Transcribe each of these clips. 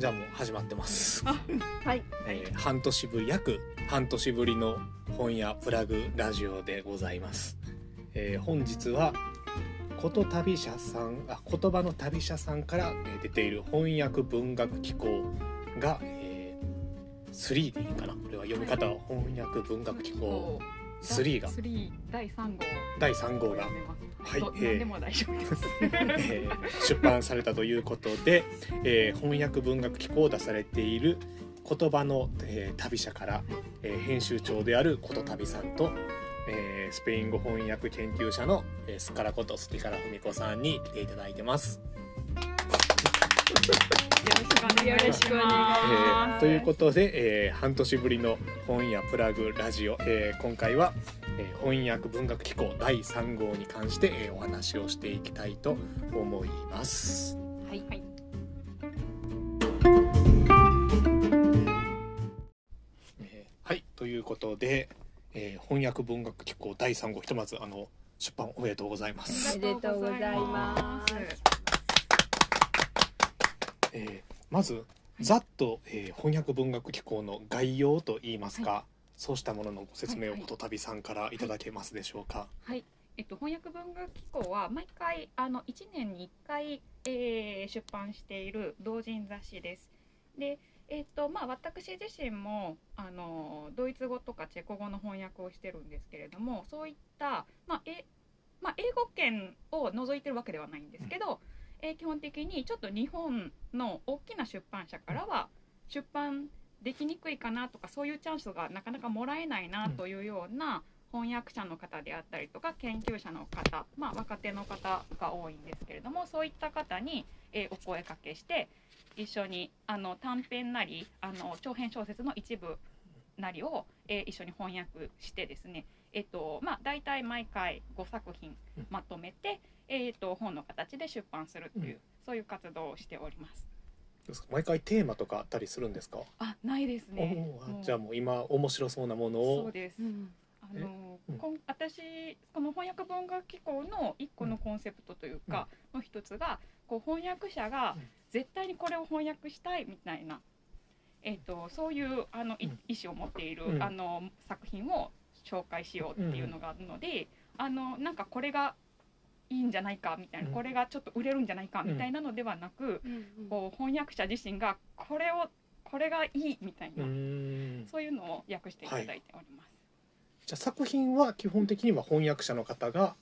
じゃあもう始まってます、はい。えー半年ぶり約半年ぶりの本屋プラグラジオでございます、えー本日はこと旅者さんあ言葉の旅者さんからえー出ている翻訳文学機構が、えー、3でいいかな？これは読み方は。翻訳文学機構3が。3第3号。第3号が。はいえー。出版されたということで、えー翻訳文学機構を出されている言葉の、えー旅者から、えー編集長であること旅さんと、えースペイン語翻訳研究者の、えースカラことスティカラフミコさんに来ていただいてます。よろしくお願いしえます、ーということで、えー半年ぶりの本屋プラグラジオ、えー今回は、えー翻訳文学機構第3号に関して、えーお話をしていきたいと思います。はい。はい。えーはいということで、えー翻訳文学機構第3号ひとまずあの出版おめでとうございます。おめでとうございます。えーまずざっと、えー翻訳文学機構の概要といいますか、そうしたもののご説明をはいはいことたびさんからいただけますでしょうか？はいえっと、翻訳文学機構は毎回あの1年に1回、えー出版している同人雑誌です。で、えっとまあ、私自身もあのドイツ語とかチェコ語の翻訳をしてるんですけれどもそういった、まあえまあ、英語圏を除いてるわけではないんですけど、えー基本的にちょっと日本の大きな出版社からは出版できにくいかなとかそういうチャンスがなかなかもらえないなというような翻訳者の方であったりとか研究者の方、まあ、若手の方が多いんですけれどもそういった方に、えーお声かけして一緒にあの短編なりあの長編小説の一部なりを、えー一緒に翻訳してですね、えっとまあ、大体毎回5作品うん。まとめて、えっと本の形で出版するっていう、うん。そういう活動をしております。毎回テーマとかあったりするんですか？あないですね。じゃあもう今面白そうなものを。そうです。うん。あのうん。こん私この翻訳文学機構の一個のコンセプトというか、の一つがこう翻訳者がうん。絶対にこれを翻訳したいみたいな、えー、とそういうあの意思を持っている、うん。あの作品を紹介しようっていうのがあるので、あのなんかこれがいいんじゃないかみたいな、うん。これがちょっと売れるんじゃないかみたいなのではなく、うん。こう翻訳者自身がこれをこれがいいみたいうな、そういうのを訳していただいております。じゃあ作品は基本的には翻訳者の方が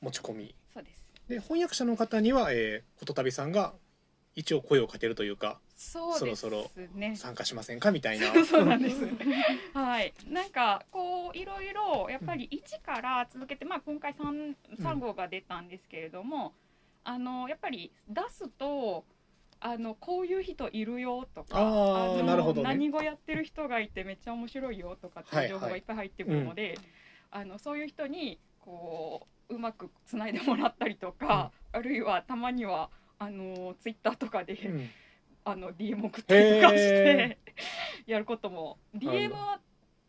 持ち込み。そうです。で翻訳者の方には、えー、ことたびさんが一応声をかけるというかそうですそろね。参加しませんか？みたいな。そうなんです。はい、なんかこういろいろやっぱり一から続けて、まあ今回三三号が出たんですけれども、あのやっぱり出すと。あのこういう人いるよとかあーのなるほどね。何語やってる人がいてめっちゃ面白いよとかっていう情報がいっぱい入ってくるので、あのそういう人にこううまくつないでもらったりとか、あるいはたまにはあのツイッターとかで、うんあの DM 送ったりとかしへてやることも。DM は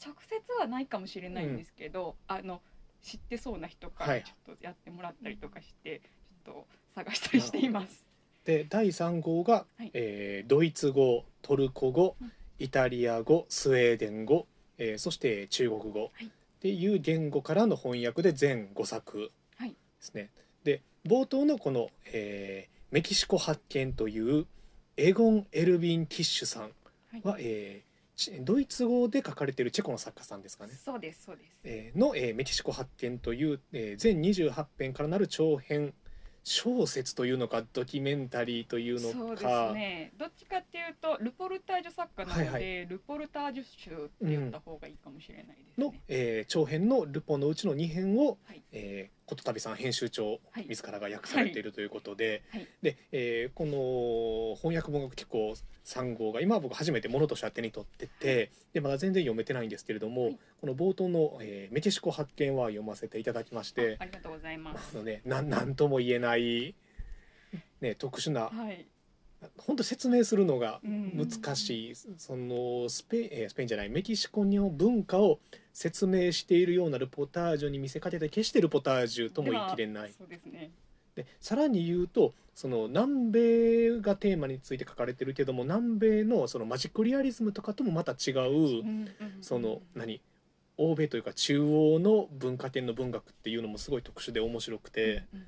直接はないかもしれないんですけど、あの知ってそうな人かはい。らちょっとやってもらったりとかして、ちょっと探したりしています。で第3号が、はい。えードイツ語トルコ語うん。イタリア語スウェーデン語、えーそして中国語。はい。っていう言語からの翻訳で全5作はい。ですね。で冒頭のこの、えーメキシコ発見」というエゴン・エルビン・ティッシュさんはいは、えーちドイツ語で書かれているチェコの作家さんですかね。そうですそうです。えーの、えーメキシコ発見」という、えー全28編からなる長編小説というのかドキュメンタリーというのかそうですね。どっちかっていうとルポルタージュ作家なので、はいはルポルタージュ集って言った方がいいかもしれないですのね。、えー長編のルポのうちの2編を、はいえーことたびさん編集長はい。自らが訳されているということで、はい。で、えーこの翻訳文学機構3号が今僕初めてものとして手に取っててでまだ全然読めてないんですけれども、はい。この冒頭の、えーメキシコ発見」は読ませていただきましてありがとうございます。あの、ね、なんなんとも言えない、ね、特殊なはい。本当説明するのがうん。難しい、そのスペインえースペインじゃないメキシコの文化を説明しているようなルポタージュに見せかけて決してルポタージュとも言い切れない。そうですね。でさらに言うとその南米がテーマについて書かれてるけども南米のそのマジックリアリズムとかともまた違う、その何欧米というか中央の文化圏の文学っていうのもすごい特殊で面白くて、うん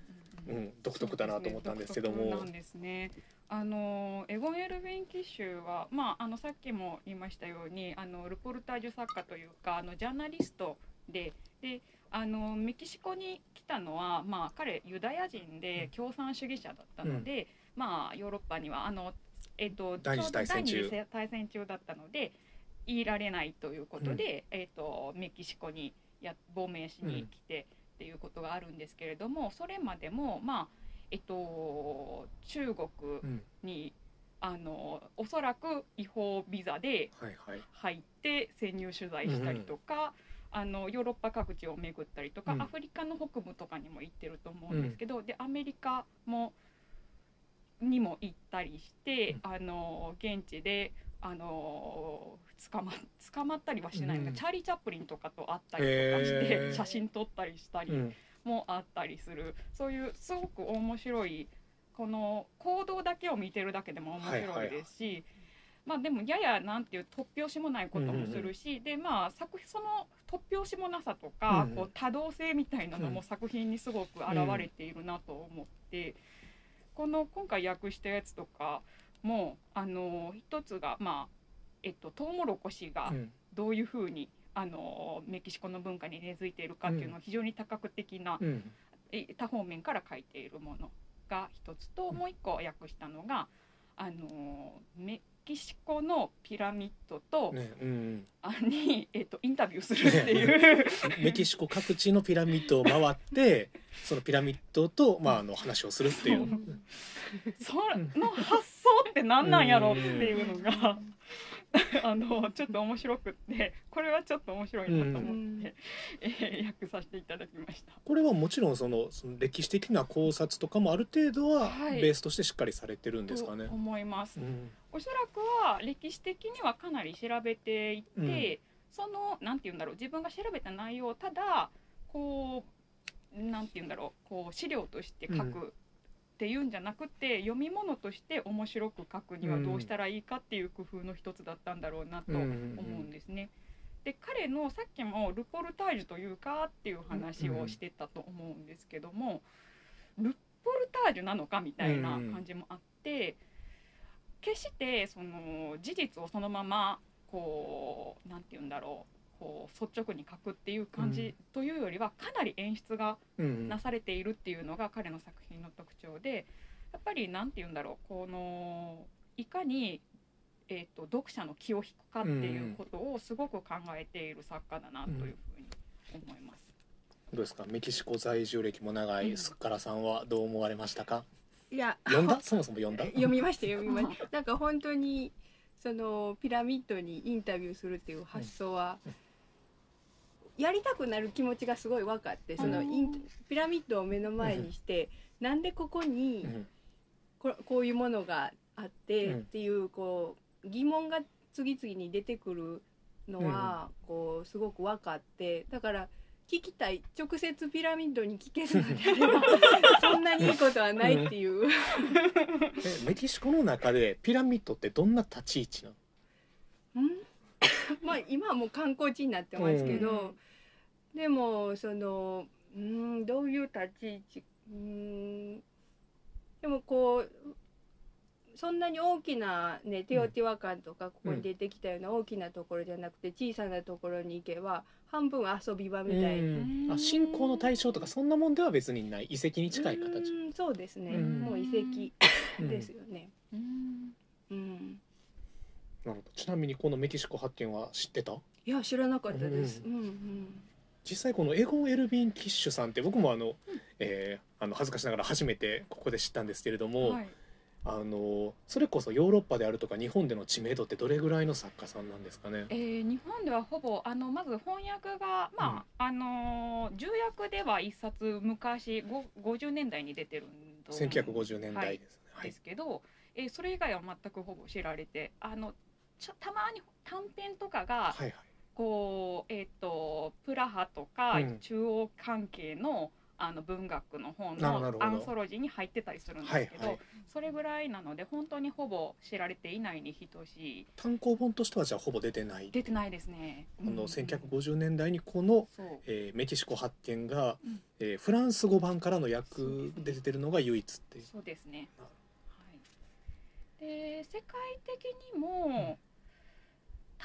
うん独特だなと思ったんですけども。ねあのエゴン・エルヴィン・キッシュは、まあ、あのさっきも言いましたようにあのルポルタージュ作家というかあのジャーナリストでであのメキシコに来たのは、まあ、彼ユダヤ人で共産主義者だったので、まあ、ヨーロッパにはあの、えっと第二次大戦中。だったのでいられないということで、えっとメキシコにや亡命しに来て。っていうことがあるんですけれどもそれまでもまあえっと中国うんにあのおそらく違法ビザではいはい。入って潜入取材したりとか、あのヨーロッパ各地を巡ったりとか、うん。アフリカの北部とかにも行ってると思うんですけど、でアメリカもにも行ったりして、あの現地であの捕ま捕まったりはしないのチャーリー・チャップリンとかと会ったりとかしへてー。写真撮ったりしたりうんもあったりする。そういうすごく面白いこの行動だけを見てるだけでも面白いですし、まあでもややなんていう突拍子もないこともするし、でまあ作品その突拍子もなさとか、うんうん。こう多動性みたいなのうん。も作品にすごく現れているなと思って、この今回訳したやつとかもあの一つがまあえっとトウモロコシがうん。どういうふうにあのメキシコの文化に根付いているかっていうのを非常に多角的な、うん。え多方面から書いているものが一つと、うんもう一個訳したのがあのメキシコのピラミッドと、ねうんあに、えっと、インタビューするっていうメキシコ各地のピラミッドを回って そのピラミッドと、まあ、あの話をするっていう。その発想って何なんやろっていうのが。あのちょっと面白くってこれはちょっと面白いなと思って、えー訳させていただきました。これはもちろんそのその歴史的な考察とかもある程度ははいベースとしてしっかりされてるんですかねと。思いますう。んおそらくは歴史的にはかなり調べていて、そのなんて言うんだろう自分が調べた内容をただこうなんて言うんだろうこう資料として書くっていうんじゃなくて、読み物として面白く書くにはどうしたらいいかっていう工夫の一つだったんだろうなと思うんですね。で彼のさっきもルポルタージュというかっていう話をしてたと思うんですけども、ルポルタージュなのかみたいな感じもあって、決してその事実をそのままこうなんて言うんだろうこう率直に書くっていう感じというよりはかなり演出がうんなされているっていうのが彼の作品の特徴でやっぱりなんて言うんだろうこのいかに、えー、と読者の気を引くかっていうことをすごく考えている作家だなというふうに思います。どうですか？メキシコ在住歴も長いスッカラさんはどう思われましたか？いや。読んだ？そもそも読んだ？読みました読みました。なんか本当にそのピラミッドにインタビューするっていう発想は、やりたくなる気持ちがすごい分かってそのインピラミッドを目の前にして、なんでここにうん。ここういうものがあってうん。っていうこう疑問が次々に出てくるのはこうすごく分かってだから聞きたい直接ピラミッドに聞けるのであれば そんなにいいことはないっていう。えメキシコの中でピラミッドってどんな立ち位置なの？ん。まあ今はもう観光地になってますけど、でもそのうんどういう立ち位置うんでもこうそんなに大きなねテオティワカンとかここに出てきたような大きなところじゃなくて小さなところに行けば半分遊び場みたいに。うん。あ信仰の対象とかそんなもんでは別にない遺跡に近い形。うんそうですね、うん。もう遺跡ですよね。うん。うん。なるほど。ちなみにこのメキシコ発見は知ってた？いや知らなかったです。ううんうん実際このエゴン・エルヴィン・キッシュさんって僕もあの、えーあの恥ずかしながら初めてここで知ったんですけれども、はい。あのそれこそヨーロッパであるとか日本での知名度ってどれぐらいの作家さんなんですかね？えー日本ではほぼあのまず翻訳が、まああのー重訳では一冊昔ご50年代に出てるんと思うん1950年代ですね、はい。ですけど、えーそれ以外は全くほぼ知られてあのちょたまに短編とかが、はいはいこうえっ、とプラハとかうん。中央関係のあの文学の本のアンソロジーに入ってたりするんですけど、はいはい。それぐらいなので本当にほぼ知られていないに等しい。単行本としてはじゃあほぼ出てない。出てないですね。このうん1950年代にこの、えーメキシコ発見が、うん。えーフランス語版からの訳出てるのが唯一っていう。そうですね。はい。で世界的にも、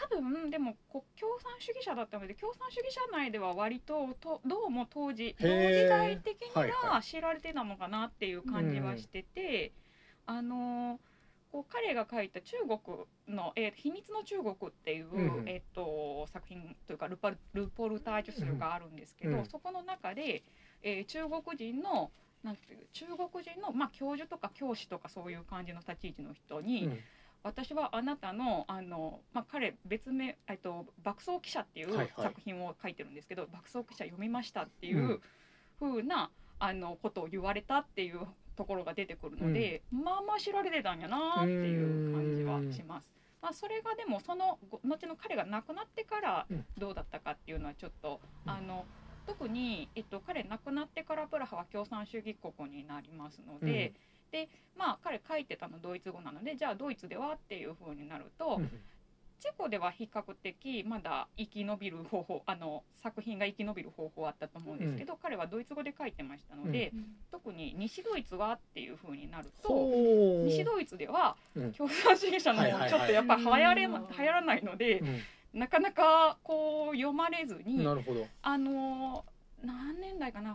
多分でもこう共産主義者だったので共産主義者内では割ととどうも当時同時代的にはいはは知られてたのかなっていう感じはしてて、あのこう彼が書いた中国の、えー秘密の中国」っていう、うんえっと作品というかルパルルポルタージュ集があるんですけど、うん。そこの中で、えー中国人のなんていう中国人の、まあ、教授とか教師とかそういう感じの立ち位置の人に、うん私はあなたのあの、まあ、彼別名、えっと「爆走記者」っていうはいはい。作品を書いてるんですけど「爆走記者読みました」っていうふうなあのことを言われたっていうところが出てくるので、まあまあ知られてたんやなっていう感じはします。まあ、それがでもその後後の彼が亡くなってからうん。どうだったかっていうのはちょっと、うん。あの特に、えっと、彼亡くなってからプラハは共産主義国になりますので、でまあ彼書いてたのドイツ語なのでじゃあドイツではっていうふうになると、うんチェコでは比較的まだ生き延びる方法あの作品が生き延びる方法あったと思うんですけど、彼はドイツ語で書いてましたので、特に西ドイツはっていうふうになると。ほう。西ドイツではうん。共産主義者のちょっとやっぱ流行れなうん。流行らないのでうなかなかこう読まれずんになるほど。あのー何年代かな80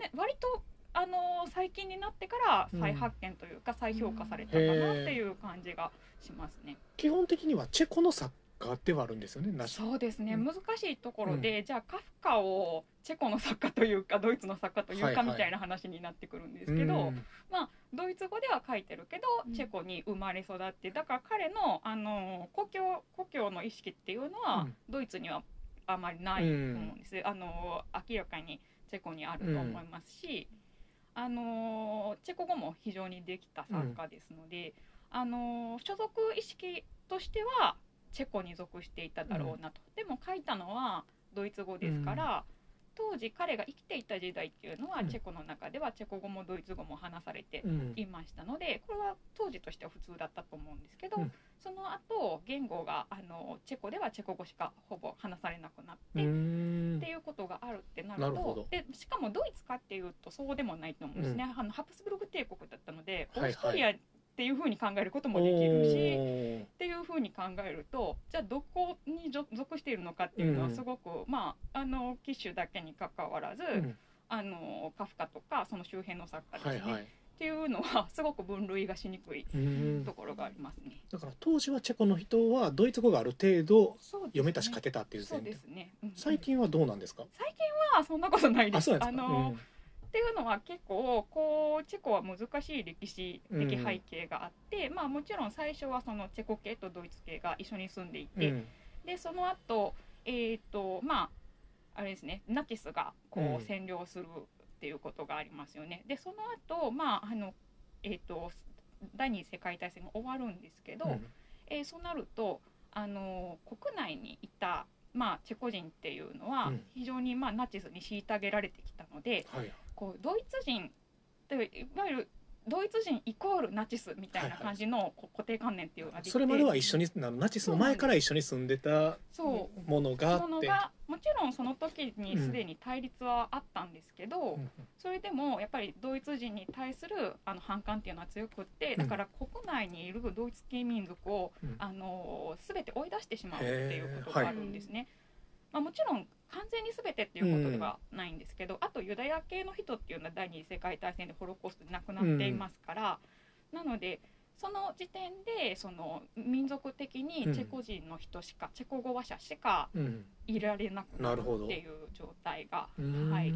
年割とあのー最近になってから再発見というか再評価されたかなっていう感じがしますね。基本的にはチェコの作家ではあるんですよねそうですね、うん。難しいところで、じゃあカフカをチェコの作家というかドイツの作家というかはいはい。みたいな話になってくるんですけど、うん。まあドイツ語では書いてるけど、うん。チェコに生まれ育ってだから彼のあの故郷故郷の意識っていうのは、うん。ドイツにはあまりないと思うんです、あの明らかにチェコにあると思いますし、あのチェコ語も非常にできた作家ですので、あの所属意識としてはチェコに属していただろうなと、でも書いたのはドイツ語ですから、当時彼が生きていた時代っていうのは、うん。チェコの中ではチェコ語もドイツ語も話されてうん。いましたのでこれは当時としては普通だったと思うんですけど、うんその後言語があのチェコではチェコ語しかほぼ話されなくなって、っていうことがあるってなるとでしかもドイツかっていうとそうでもないと思うんですね、あのハプスブルグ帝国だったのでオはいはい。ーストリアっていうふうに考えることもできるし、おっていうふうに考えるとじゃあどこに属属しているのかっていうのはうん。すごく、まああの機種だけにかかわらず、ーうん。あのカフカとかその周辺の作家ですね、はいはいっていうのはすごく分類がしにくいうん。ところがありますね。だから当時はチェコの人はドイツ語がある程度読めたし書けたっていう前提ですね。うん。最近はどうなんですか？最近はそんなことないです。あですか？の、っていうのは結構こうチェコは難しい歴史的背景があって、まあもちろん最初はそのチェコ系とドイツ系が一緒に住んでいて、うん。うんでその後えっ、とまああれですねナチスがこうん。う占領するっていうことがありますよね。でその後まああのえっ、と第二次世界大戦が終わるんですけど、うん。えーそうなるとあの国内にいた、まあ、チェコ人っていうのはうん。非常に、まあ、ナチスに虐げられてきたのではい。こうドイツ人いわゆるドイツ人イコールナチスみたいな感じの固定観念っていうのができて。それまでは一緒にナチスの前から一緒に住んでたものがものがもちろんその時にすでに対立はあったんですけど、うんそれでもやっぱりドイツ人に対するあの反感っていうのは強くってだから国内にいるドイツ系民族を、うん。あの全て追い出してしまうっていうことがあるんですね。まあ、もちろん完全に全てっていうことではないんですけど、あとユダヤ系の人っていうのは第二次世界大戦でホロコーストで亡くなっていますから、なのでその時点でその民族的にチェコ人の人しか、チェコ語話者しかうん。いられなくなるっていう状態が、はい。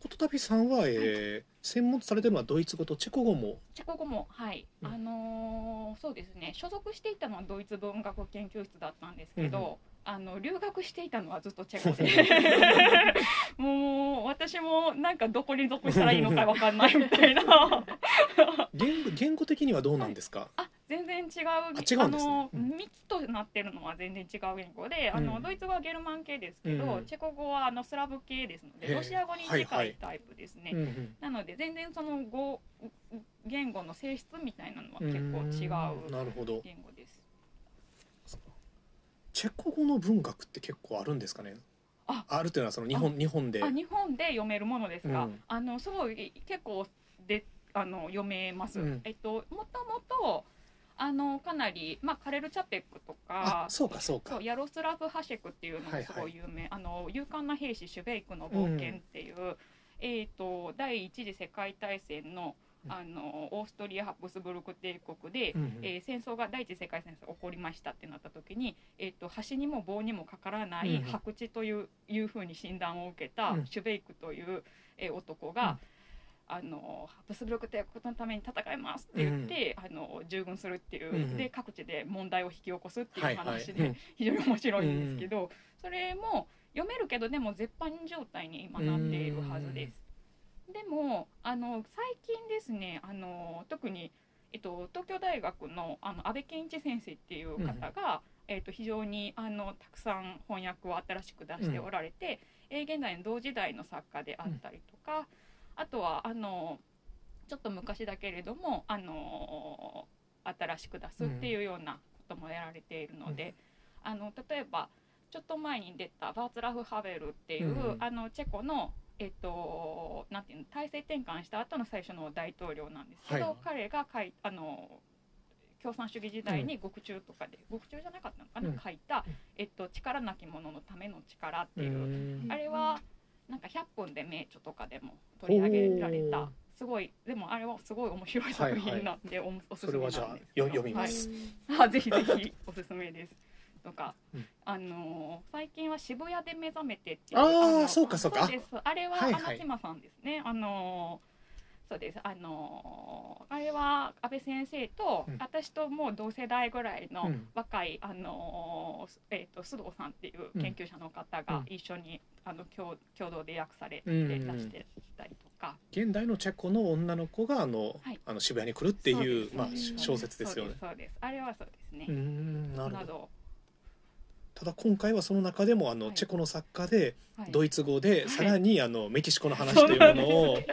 ことたびさんは、えー専門とされてるのはドイツ語とチェコ語も。チェコ語もはい、うん。あのーそうですね。所属していたのはドイツ文学研究室だったんですけど、あの留学していたのはずっとチェコで。もう私もなんかどこに属したらいいのかわかんないみたいな。言語言語的にはどうなんですか、全然違うね。のうん。幹となってるのは全然違う言語で、あのうんドイツ語はゲルマン系ですけど、うん。チェコ語はあのスラブ系ですのでロシア語に近はいはいいタイプですね、うんうん。なので全然その語言語の性質みたいなのは結構違うん。うなるほど。言語です。チェコ語の文学って結構あるんですかね？あ。るというのはその日本日本で。あ日本で読めるものですが、うん。あのすごい結構であの読めます。うん。えっともともとあのかなりまあカレルチャペックとかあそうかそうか。ヤロスラフ・ハシェクっていうのもすごい有名、あの勇敢な兵士シュベイクの冒険っていう、えっと第一次世界大戦のうん。あのオーストリア・ハプスブルク帝国で、うんうん。えー戦争が第一次世界戦争が起こりましたってなった時に、えー、と端にも棒にもかからないうん白地という,、いうふうに診断を受けたうん。シュベイクという、えー男が、あのハプスブルク帝国のために戦いますって言って、あの従軍するっていう、うんで各地で問題を引き起こすっていうはいはい。話で、うん。非常に面白いんですけど、それも読めるけどでも絶版状態に今なっているはずです。でもあの最近ですねあの特に、えっと、東京大学のあの安倍健一先生っていう方が、えっと、非常にあのたくさん翻訳を新しく出しておられて、えー現在の同時代の作家であったりとか、あとはあのちょっと昔だけれどもあの新しく出すっていうようなこともやられているので、あの例えばちょっと前に出たバーツラフ・ハベルっていう、うん。あのチェコのえっと、なんていうの体制転換した後の最初の大統領なんですけど、はい。彼が書いあの共産主義時代に獄中とかで、獄中じゃなかったのかな、うん。書いた、えっと「力なき者のための力」っていう、うん。あれはなんか100分で名著とかでも取り上げられた。すごいでもあれはすごい面白い作品なんで、おおすすめなんですそれはじゃあよ読みまはい。す、あぜひぜひおすすめです。とか、うん。あのー最近は渋谷で目覚めてっていうあーのそうかそうか。です。あれははいはい。穴島さんですね、あのーそうです。あのーあれは安倍先生と、うん。私ともう同世代ぐらいのうん。若い、あのーえー、と須藤さんっていう研究者の方うん。が一緒に、あの共共同で訳されてうん。出してたりとか、現代のチェコの女の子があの、はい。あの渋谷に来るっていうまあ、小説ですよね。そうです。あれはそうですね。う、んなるほど。ただ今回はその中でもあの、はい。チェコの作家ではい。ドイツ語で、い。さらにあのメキシコの話というものを、うん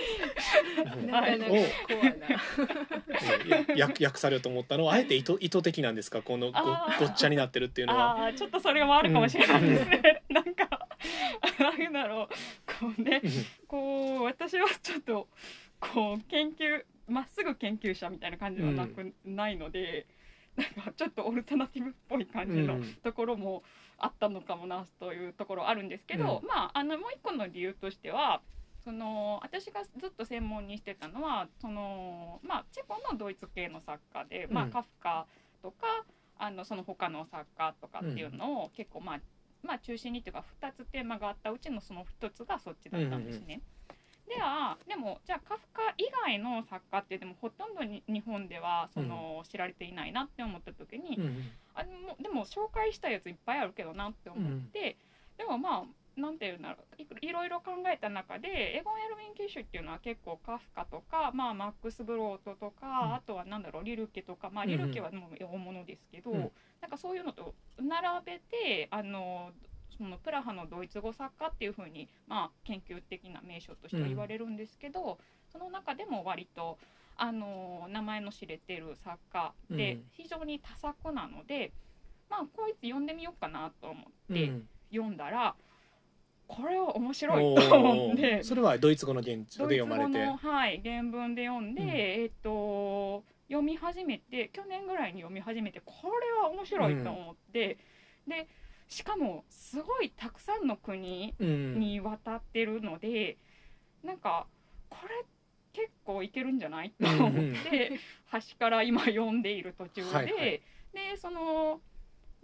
なかなかコアな。や訳訳されると思ったのはあえて意図意図的なんですか？このごっちゃになってるっていうのは。ちょっとそれもあるかもしれないですね、なんかなんだろうこうねこう私はちょっとこう研究まっすぐ研究者みたいな感じはなく、ないのでなんかちょっとオルタナティブっぽい感じのうん。ところもあったのかもなというところあるんですけど、うん。まああのもう一個の理由としてはその私がずっと専門にしてたのはその、まあ、チェコのドイツ系の作家で、まあ、うん。カフカとかあのその他の作家とかっていうのを結構まあ、まあ、中心にっていうか2つテーマがあったうちのその1つがそっちだったんですね。ではでもじゃあカフカ以外の作家ってでもほとんどに日本ではその、知られていないなって思った時に、うんあでもでも紹介したやついっぱいあるけどなって思って、でもまあなんていうんだろう。いいろいろ考えた中でエゴン・エルヴィン・キッシュっていうのは結構カフカとか、まあ、マックス・ブロートとか、うん。あとはなんだろうリルケとか、まあ、うんうん。リルケはもう大物ですけど、うん。なんかそういうのと並べてあのそのプラハのドイツ語作家っていうふうに、まあ、研究的な名称としては言われるんですけど、その中でも割とあの名前の知れてる作家で、うん。非常に多作なので、まあ、こいつ読んでみようかなと思ってうん。読んだら、これは面白おいと思っーて。それはドイツ語ので読まれて。の、はい、原文で読んで、うん。えっと読み始めて去年ぐらいに読み始めてこれは面白いと思って、でしかもすごいたくさんの国うん。に渡ってるので、なんかこれ結構いけるんじゃない？と思って、端から今読んでいる途中で、はいはい。でその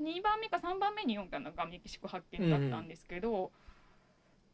2番目か3番目に読んだのがメキシコ発見だったんですけど、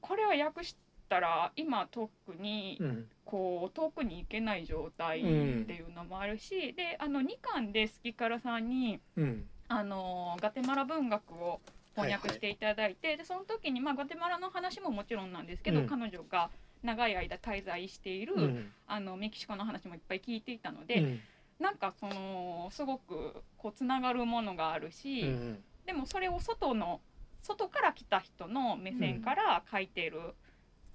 これは訳したら今特にうん。こう遠くに行けない状態っていうのもあるし、であの2巻でスキカラさんにうん。あのガテマラ文学を翻訳していただいて、でその時に、まあ、ガテマラの話ももちろんなんですけど、うん。彼女が長い間滞在している、うん。あのメキシコの話もいっぱい聞いていたので、うん。なんかそのすごくこうつながるものがあるし、うん。でもそれを外の外から来た人の目線から書いてる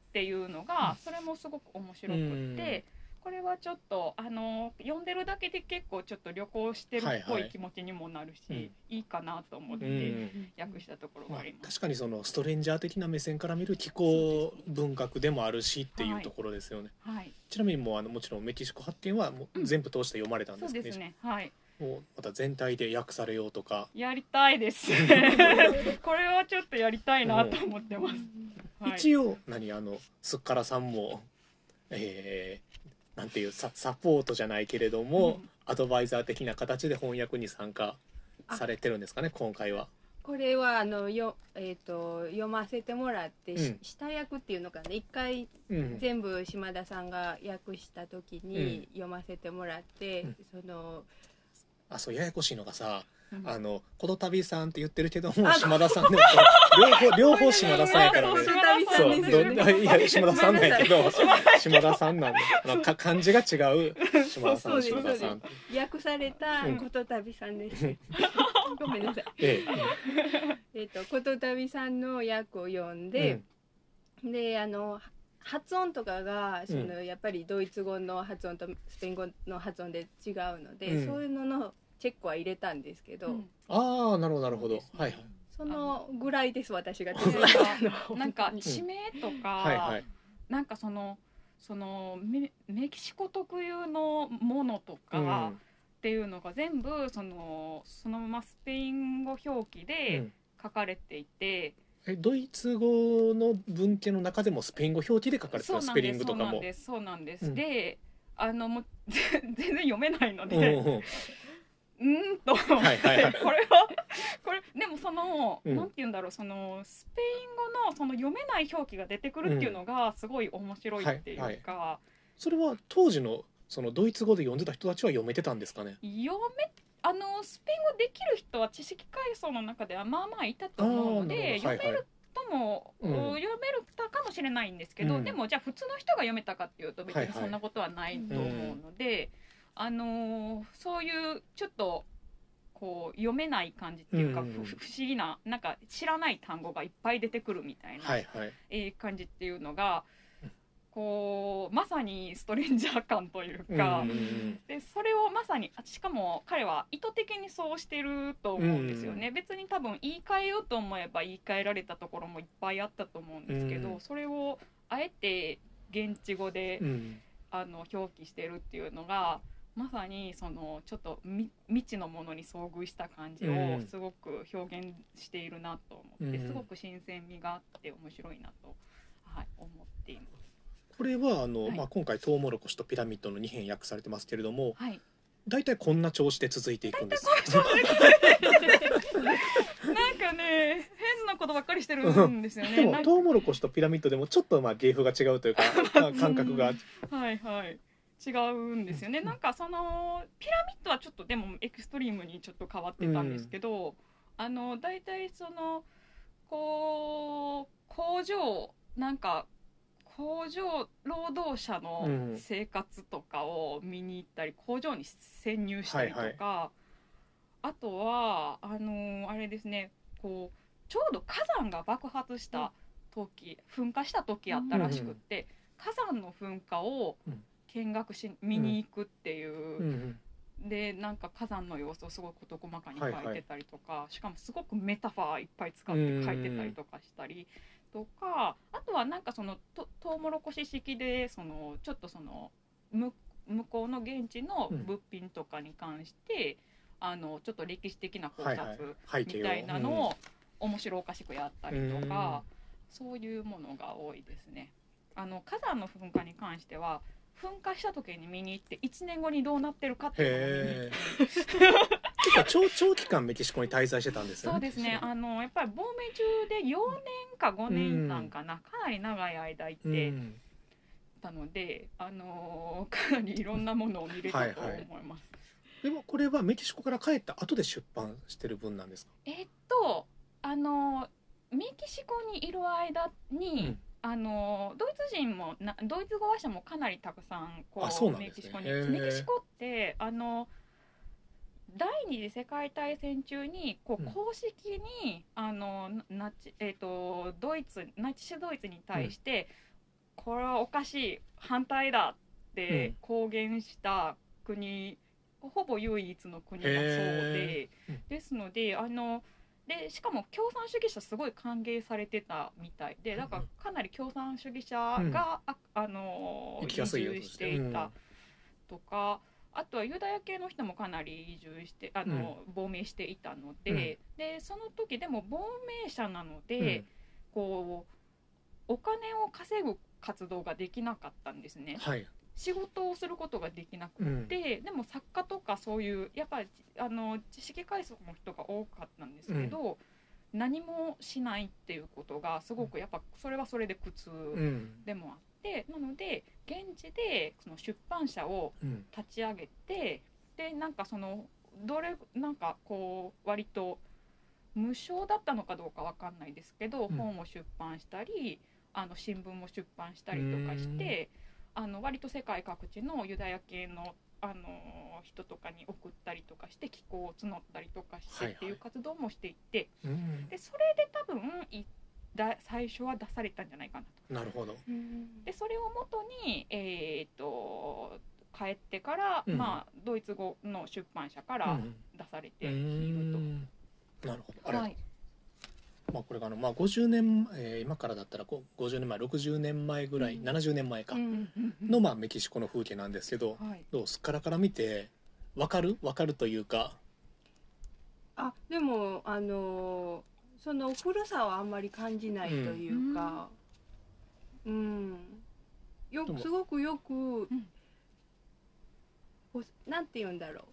っていうのが、それもすごく面白くって、これはちょっとあの読んでるだけで結構ちょっと旅行してるっぽはいはいい気持ちにもなるし、うん。いいかなと思っうてん訳したところまあがあり、ます。確かにそのストレンジャー的な目線から見る気候文学でもあるしっていうところですよね、はい、ちなみにもうあのもちろんメキシコ発見はもううん。全部通して読まれたんですけど、そうですね。はい、もうまた全体で訳されようとか、やりたいです。これはちょっとやりたいなと思ってます。はい、一応何あのすっからさんもえー、なんていうササポートじゃないけれども、うん。アドバイザー的な形で翻訳に参加されてるんですかね今回は。これはあのよ、えー、と読ませてもらって、しうん。下訳っていうのかな。一回うん。全部島田さんが訳した時に読ませてもらって、うん。そのあそうややこしいのがさうん。あの「この旅さん」って言ってるけどもあ島田さんでも両方両方島田さんやからね。そういや島田さんなんやけどご島田さんなんであのか漢字が違う島田さん島田さん。訳されたうん。ことたびさんです、ごめんなさい。ええ。っ、とことたびさんの訳を読んえで、であの発音とかがその、やっぱりドイツ語の発音とスペイン語の発音で違うので、うん。そういうののチェックは入れたんですけど、うん。ああなるほどなるほど。そうですね。はい。はいそのぐらいです私が。いやいやなんか本地名とか、はいはい。なんかそのそのメメキシコ特有のものとか、うん。っていうのが全部そのそのままスペイン語表記うでん。書かれていて、えドイツ語の文献の中でもスペイン語表記で書かれてそうなんたスペリングとかも。そうなんです、うんであのもう 全然読めないのうんで、うん。うんと。思って、はいはいはい。これはこれでもその、うん。なんて言うんだろうそのスペイン語のその読めない表記が出てくるっていうのがすごい面白いっていうか、それは当時のそのドイツ語で読んでた人たちは読めてたんですかね？読めあのスペイン語できる人は知識階層の中ではまあまあいたと思うので、読めるとも、うん。読めるたかもしれないんですけど、うん。でもじゃあ普通の人が読めたかっていうと別はいはいにそんなことはないと思うので、あのーそういうちょっとこう読めない感じっていうか、不思議ななんか知らない単語がいっぱい出てくるみたいな、はいはい。えー感じっていうのがうんこうまさにストレンジャー感といううんか。うん。でそれをまさにあしかも彼は意図的にそうしてると思うんですよね、別に多分言い換えようと思えば言い換えられたところもいっぱいあったと思うんですけど、うん。それをあえて現地語で、うん。あの表記してるっていうのがまさにそのちょっとみ未知のものに遭遇した感じをうん。すごく表現しているなと思って、うん。すごく新鮮味があって面白いなと、はい、思っています。これはあの、はい。まあ、今回トウモロコシとピラミッドの2編訳されてますけれどもはい。大体こんな調子で続いていくんです。なんかね変なことばっかりしてるんですよでね。なんかもトウモロコシとピラミッドでもちょっとまあ芸風が違うというかまあ感覚が。はいはい。違うんですよね。なんかそのピラミッドはちょっとでもエクストリームにちょっと変わってたんですけど、あの大体そのこう工場なんか工場労働者のうん。生活とかを見に行ったり、工場に潜入したりとか、はいあとはあのあれですねこうちょうど火山が爆発した時、噴火した時やったらしくって、火山の噴火をうん。見学し見に行くっていう、うん。でなんか火山の様子をすごく事細かに書はいはい。いてたりとか、しかもすごくメタファーいっぱい使って書いてたりとかしたりとかあとはなんかそのとトウモロコシ式でそのちょっとその向向こうの現地の物品とかに関して、あのちょっと歴史的な考はい察みたいなのを面白おかしくやったりとか、そういうものが多いですね。あの火山の噴火に関しては噴火した時に見に行って1年後にどうなってるかっていうのを見に行って 結構長長期間メキシコに滞在してたんですよね。そうですね。あのやっぱり亡命中で4年か5年間かな、かなり長い間行ってうんたので、あのかなりいろんなものを見れたと思います。でもこれはメキシコから帰った後で出版してる分なんですか？えっとあのメキシコにいる間に、うん。あのドイツ人もなドイツ語話者もかなりたくさんこうね。メキシコにメキシコってあの第二次世界大戦中にこううん。公式に、あのナチえっ、とドイツナチスドイツに対して、これはおかしい反対だって公言した国、ほぼ唯一の国だそうでへ、ー。うん。ですのであのでしかも共産主義者すごい歓迎されてたみたいでだからかなり共産主義者が、ああの移住していたとか、あとはユダヤ系の人もかなり移住してあの、亡命していたので,、でその時でも亡命者なので、こうお金を稼ぐ活動ができなかったんですね。はい。仕事をすることができなくて、でも作家とかそういうやっぱりあの知識階層の人が多かったんですけど、何もしないっていうことがすごくやっぱそれはそれで苦痛うん。でもあって、なので現地でその出版社をうん。立ち上げてでなんかそのどれなんかこう割と無償だったのかどうかわかんないですけど、うん。本を出版したりあの新聞も出版したりとかしてあの割と世界各地のユダヤ系のあの人とかに送ったりとかして寄稿を募ったりとかしてはいはいってい。う活動もしていて、うん。でそれで多分いだ最初は出されたんじゃないかなと。なるほど。でそれをもとに、えー、と帰ってから、うん。まあ、ドイツ語の出版社からうん。出されてういるんなるほど。あと。れ、はい。まあ、これがあの、まあ、50年、えー今からだったらこう50年前60年前ぐらい、うん。70年前か。うん。の、まあ、メキシコの風景なんですけどはい。どうすっからから見てわかる？わかるというか。あでもあのその古さはあんまり感じないというか。うん、よでも。すごくよく、うなんて言うんだろう。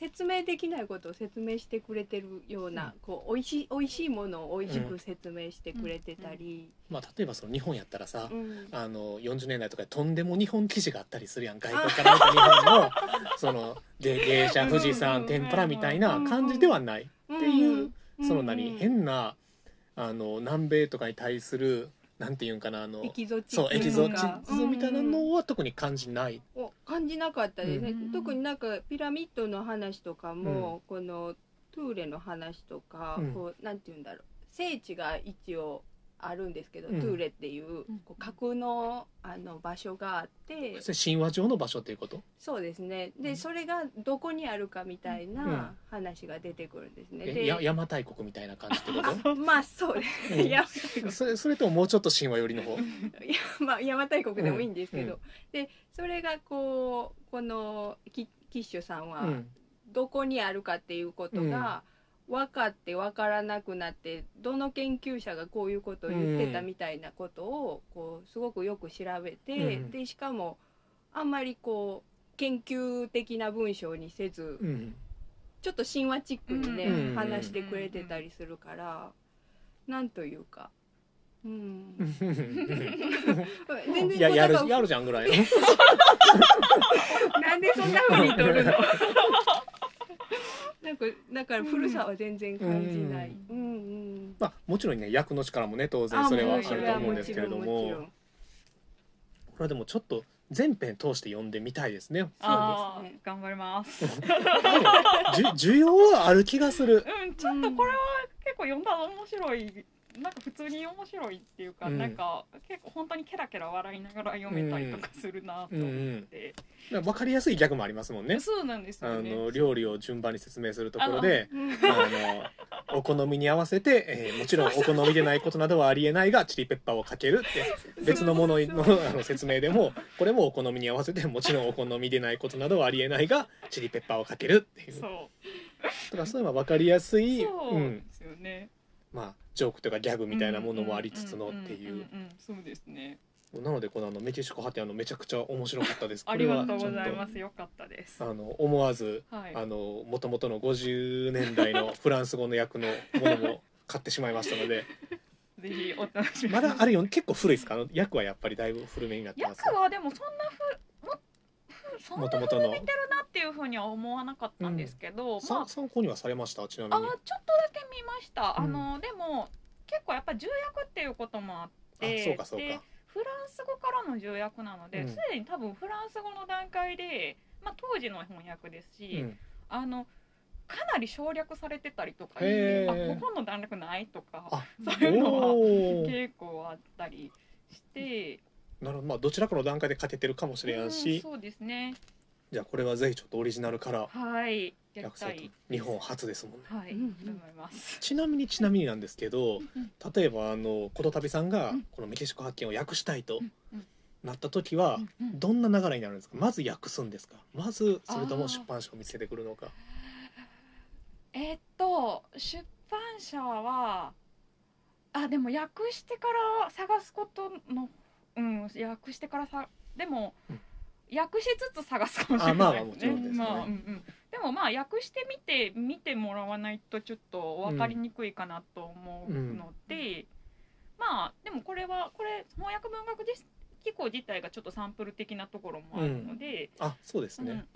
説明できないことを説明してくれてるような、うん。こう美味しい美味しいものを美味しく説明してくれてたり、まあ、例えばその日本やったらさ、うん。あの40年代とかでとんでも日本記事があったりするやん。外国から見た日本の そので芸者富士山うん。天ぷらみたいな感じではないっていうその何？うん変なあの南米とかに対するなんていうんかなあのエキゾチそうエキゾチッズみたいなのは特に感じない。を感じなかったですね、うん。特になんかピラミッドの話とかも、このトゥーレの話とか、うん。こうなんて言うんだろう。聖地が一応あるんですけど、うん。トゥーレっていううん。こう架空のあの場所があって、それ神話上の場所っていうこと？そうですね。うん。でそれがどこにあるかみたいうん。な話が出てくるんですね、えでや邪馬台国みたいな感じってこと？ま あそうです、うん。それそれとももうちょっと神話寄りの方？いやまあ邪馬台国でもいいんですけど、うん。でそれがこうこのキキッシュさんは、うん。どこにあるかっていうことが分かって分からなくなってどの研究者がこういうことを言ってたみたいなことをこうすごくよく調べて、うん。でしかもあんまりこう研究的な文章にせずうん。ちょっと神話チックにね、うん。話してくれてたりするからなんというか。うん、全然いややるやるじゃんぐらいの。なんでそんな風に撮るの？なんかだから古さは全然感じない。うんうん。まあもちろんね役の力もね当然それはあると思うんですけれどもこれはでもちょっと全編通して読んでみたいですねあそうですねー頑張ります。じゅ需要はある気がするうん、ちょっとこれは結構読んだら面白い。なんか普通に面白いっていうか、うん。なんか結構本当にケラケラ笑いながら読めたりとかするなと思って、分かりやすいギャグもありますもんね。そうなんですあよね。の料理を順番に説明するところでうん。あのお好みに合わせて、えーもちろんお好みでないことなどはありえないがチリペッパーをかけるって別のもののあの説明でもこれもお好みに合わせてもちろんお好みでないことなどはありえないがチリペッパーをかけるっていう。そう。とかそういうのは分かりやすい、そううんですよね。まあ、ジョークとかギャグみたいなものもありつつのっていうそうですね。なのでこのあのメキシコハテあのめちゃくちゃ面白かったです。ありがとうこれはちょっございます。よかったです。あの思わずはい。あの元々の50年代のフランス語の訳のものも買ってしまいましたので ぜひお楽しみに。まだあれよ結構古いですか？あの訳はやっぱりだいぶ古めになってます役はでもそんなふそんな元々のなっていうふうには思わなかったんですけど、まあ。さ参考にはされました？ちなみに。あちょっとだけ見ました。うん。あのでも結構やっぱ重役っていうこともあって、あそうかそうでかフランス語からの重役なので、うん。すでに多分フランス語の段階で、まあ当時の翻訳ですし、うん。あのかなり省略されてたりとかあここの段落ないとかあ そういうのは結構あったりしてなるほど。まあどちらかの段階で書けてるかもしれんうんし、そうですね。じゃあこれはぜひちょっとオリジナルからはい。やり訳されてたい日本初ですもんね。はい、うんうん。と思います。ちなみにちなみになんですけどうん例えばあのことたびさんがうん。このメキシコ発見を訳したいとなった時はどんな流れになるんですか？まず訳すんですか？まずそれとも出版社を見つけてくるのか。えー。っと出版社はあでも訳してから探すことのうん訳してからさでも、訳しつつ探すかもしれないですねまあ、でもまあ訳してみて見てもらわないとちょっと分かりにくいかなと思うので、まあでもこれはこれ翻訳文学機構自体がちょっとサンプル的なところもあるので、あそうですうんうん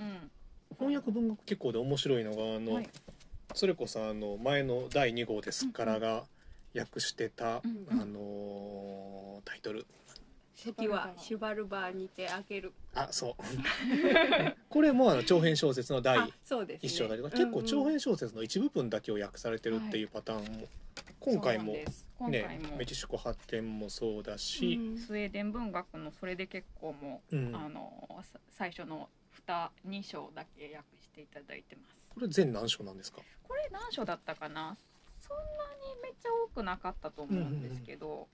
翻訳文学機構で面白いのがあのはいそれこそあの前の第2号ですからが訳してたあのタイトル席はシュバルバーにてあげる。あそう。これもあの長編小説の第あそうですね。一章だけど結構長うんうん編小説の一部分だけを訳されてるっていうパターンも今回もそうなんです。今回も、ねメキシコ発見もそうだし、うん。スウェーデン文学のそれで結構もう、うん。あのさ最初の2 2章だけ訳していただいてます。これ全何章なんですか？これ何章だったかな？そんなにめっちゃ多くなかったと思うんですけど、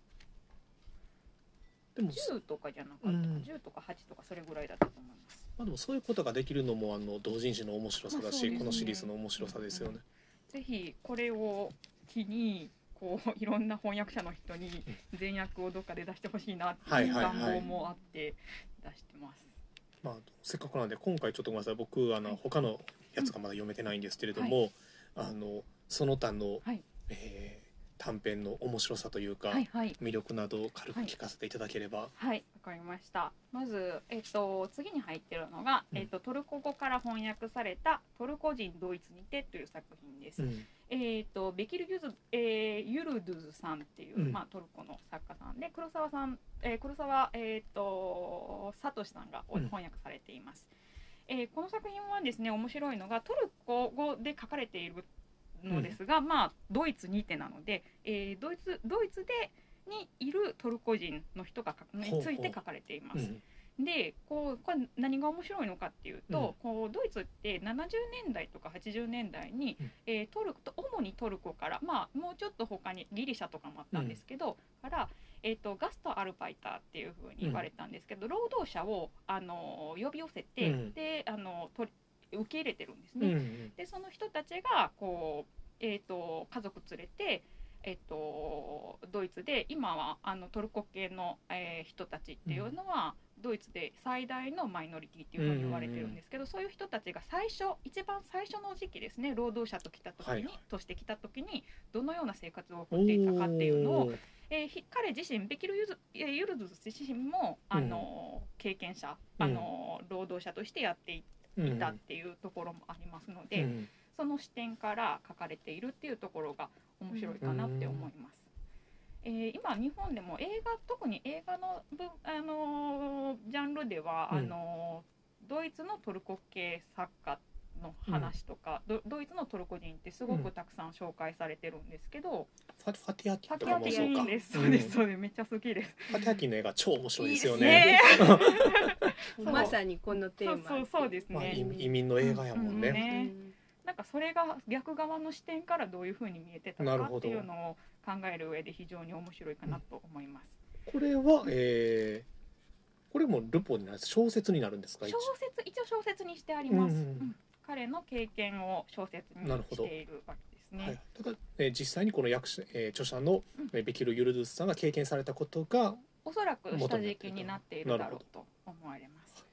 でも。10とかじゃなかったか、うん。10とか8とかそれぐらいだったと思います。まあ、でもそういうことができるのもあの同人誌の面白さだし、ね。このシリーズの面白さですよね。ぜひこれを機にこういろんな翻訳者の人に全訳をどっかで出してほしいなっていうはいはいはい。願望もあって出してます、まあ、せっかくなんで今回ちょっとごめんなさい。僕あの他のやつがまだ読めてないんですけれども、あのその他の、はい。えー短編の面白さというか、はいはい魅力などを軽く聞かせていただければ。はい、わかりました。まず、えっと、次に入ってるのが、うんえっと、トルコ語から翻訳されたトルコ人ドイツにてという作品です。うんえっと、ベキルユズ、えーユルドゥズさんっていう、うんまあ、トルコの作家さんで、黒沢さん、えー黒沢、えっと、サトシさんがうん翻訳されています。えーこの作品はですね、面白いのが、トルコ語で書かれているのですが、まあ、ドイツにてなので、えードイツ、ドイツで、にいるトルコ人の人がかについて書かれています。うんでこうこれ何が面白いのかっていうと、こうドイツって70年代とか80年代に、うん。えートルコ主にトルコからまあもうちょっと他にギリシャとかもあったんですけど、から、えー、とガストアルバイターっていうふうに言われたんですけど、労働者をあの呼び寄せて、うん。であの受け入れてるんですね。うんうん。でその人たちがこう、えー、と家族連れて、えー、とドイツで今はあのトルコ系の、えー人たちっていうのは、ドイツで最大のマイノリティっていうふうに言われてるんですけど、そういう人たちが最初一番最初の時期ですね労働者と来た時に、はいはい。として来た時にどのような生活を送っていたかっていうのをえーひ彼自身ベキルユルズ自身もあの、経験者あの、労働者としてやっていうん。たっていうところもありますので、うん。その視点から書かれているっていうところが面白いかなって思います。えー今日本でも映画特に映画のぶあのージャンルでは、うん。あのードイツのトルコ系作家の話とか、ドドイツのトルコ人ってすごくたくさん紹介されてるんですけど、ファファティアキンとかもそうか。そうでっちゃ好きです。ファティアキンの映画超面白いですよいいねですね まさにこのテーマ。そうそうそうですまあ、ね。移移民の映画やもんね、うんねなんかそれが逆側の視点からどういうふうに見えてたなるほど。かっていうのを考える上で非常に面白いかなと思います。これは、えーこれもルポになる小説になるんですか？小説一応小説にしてあります。うんうんうん。彼の経験を小説になるほど。しているわけですね。はい、ただ、えー実際にこの役者、えー著者の、うん。えーベキル・ユルドゥスさんが経験されたことが、おそらく下敷きになっているだろうと思われます。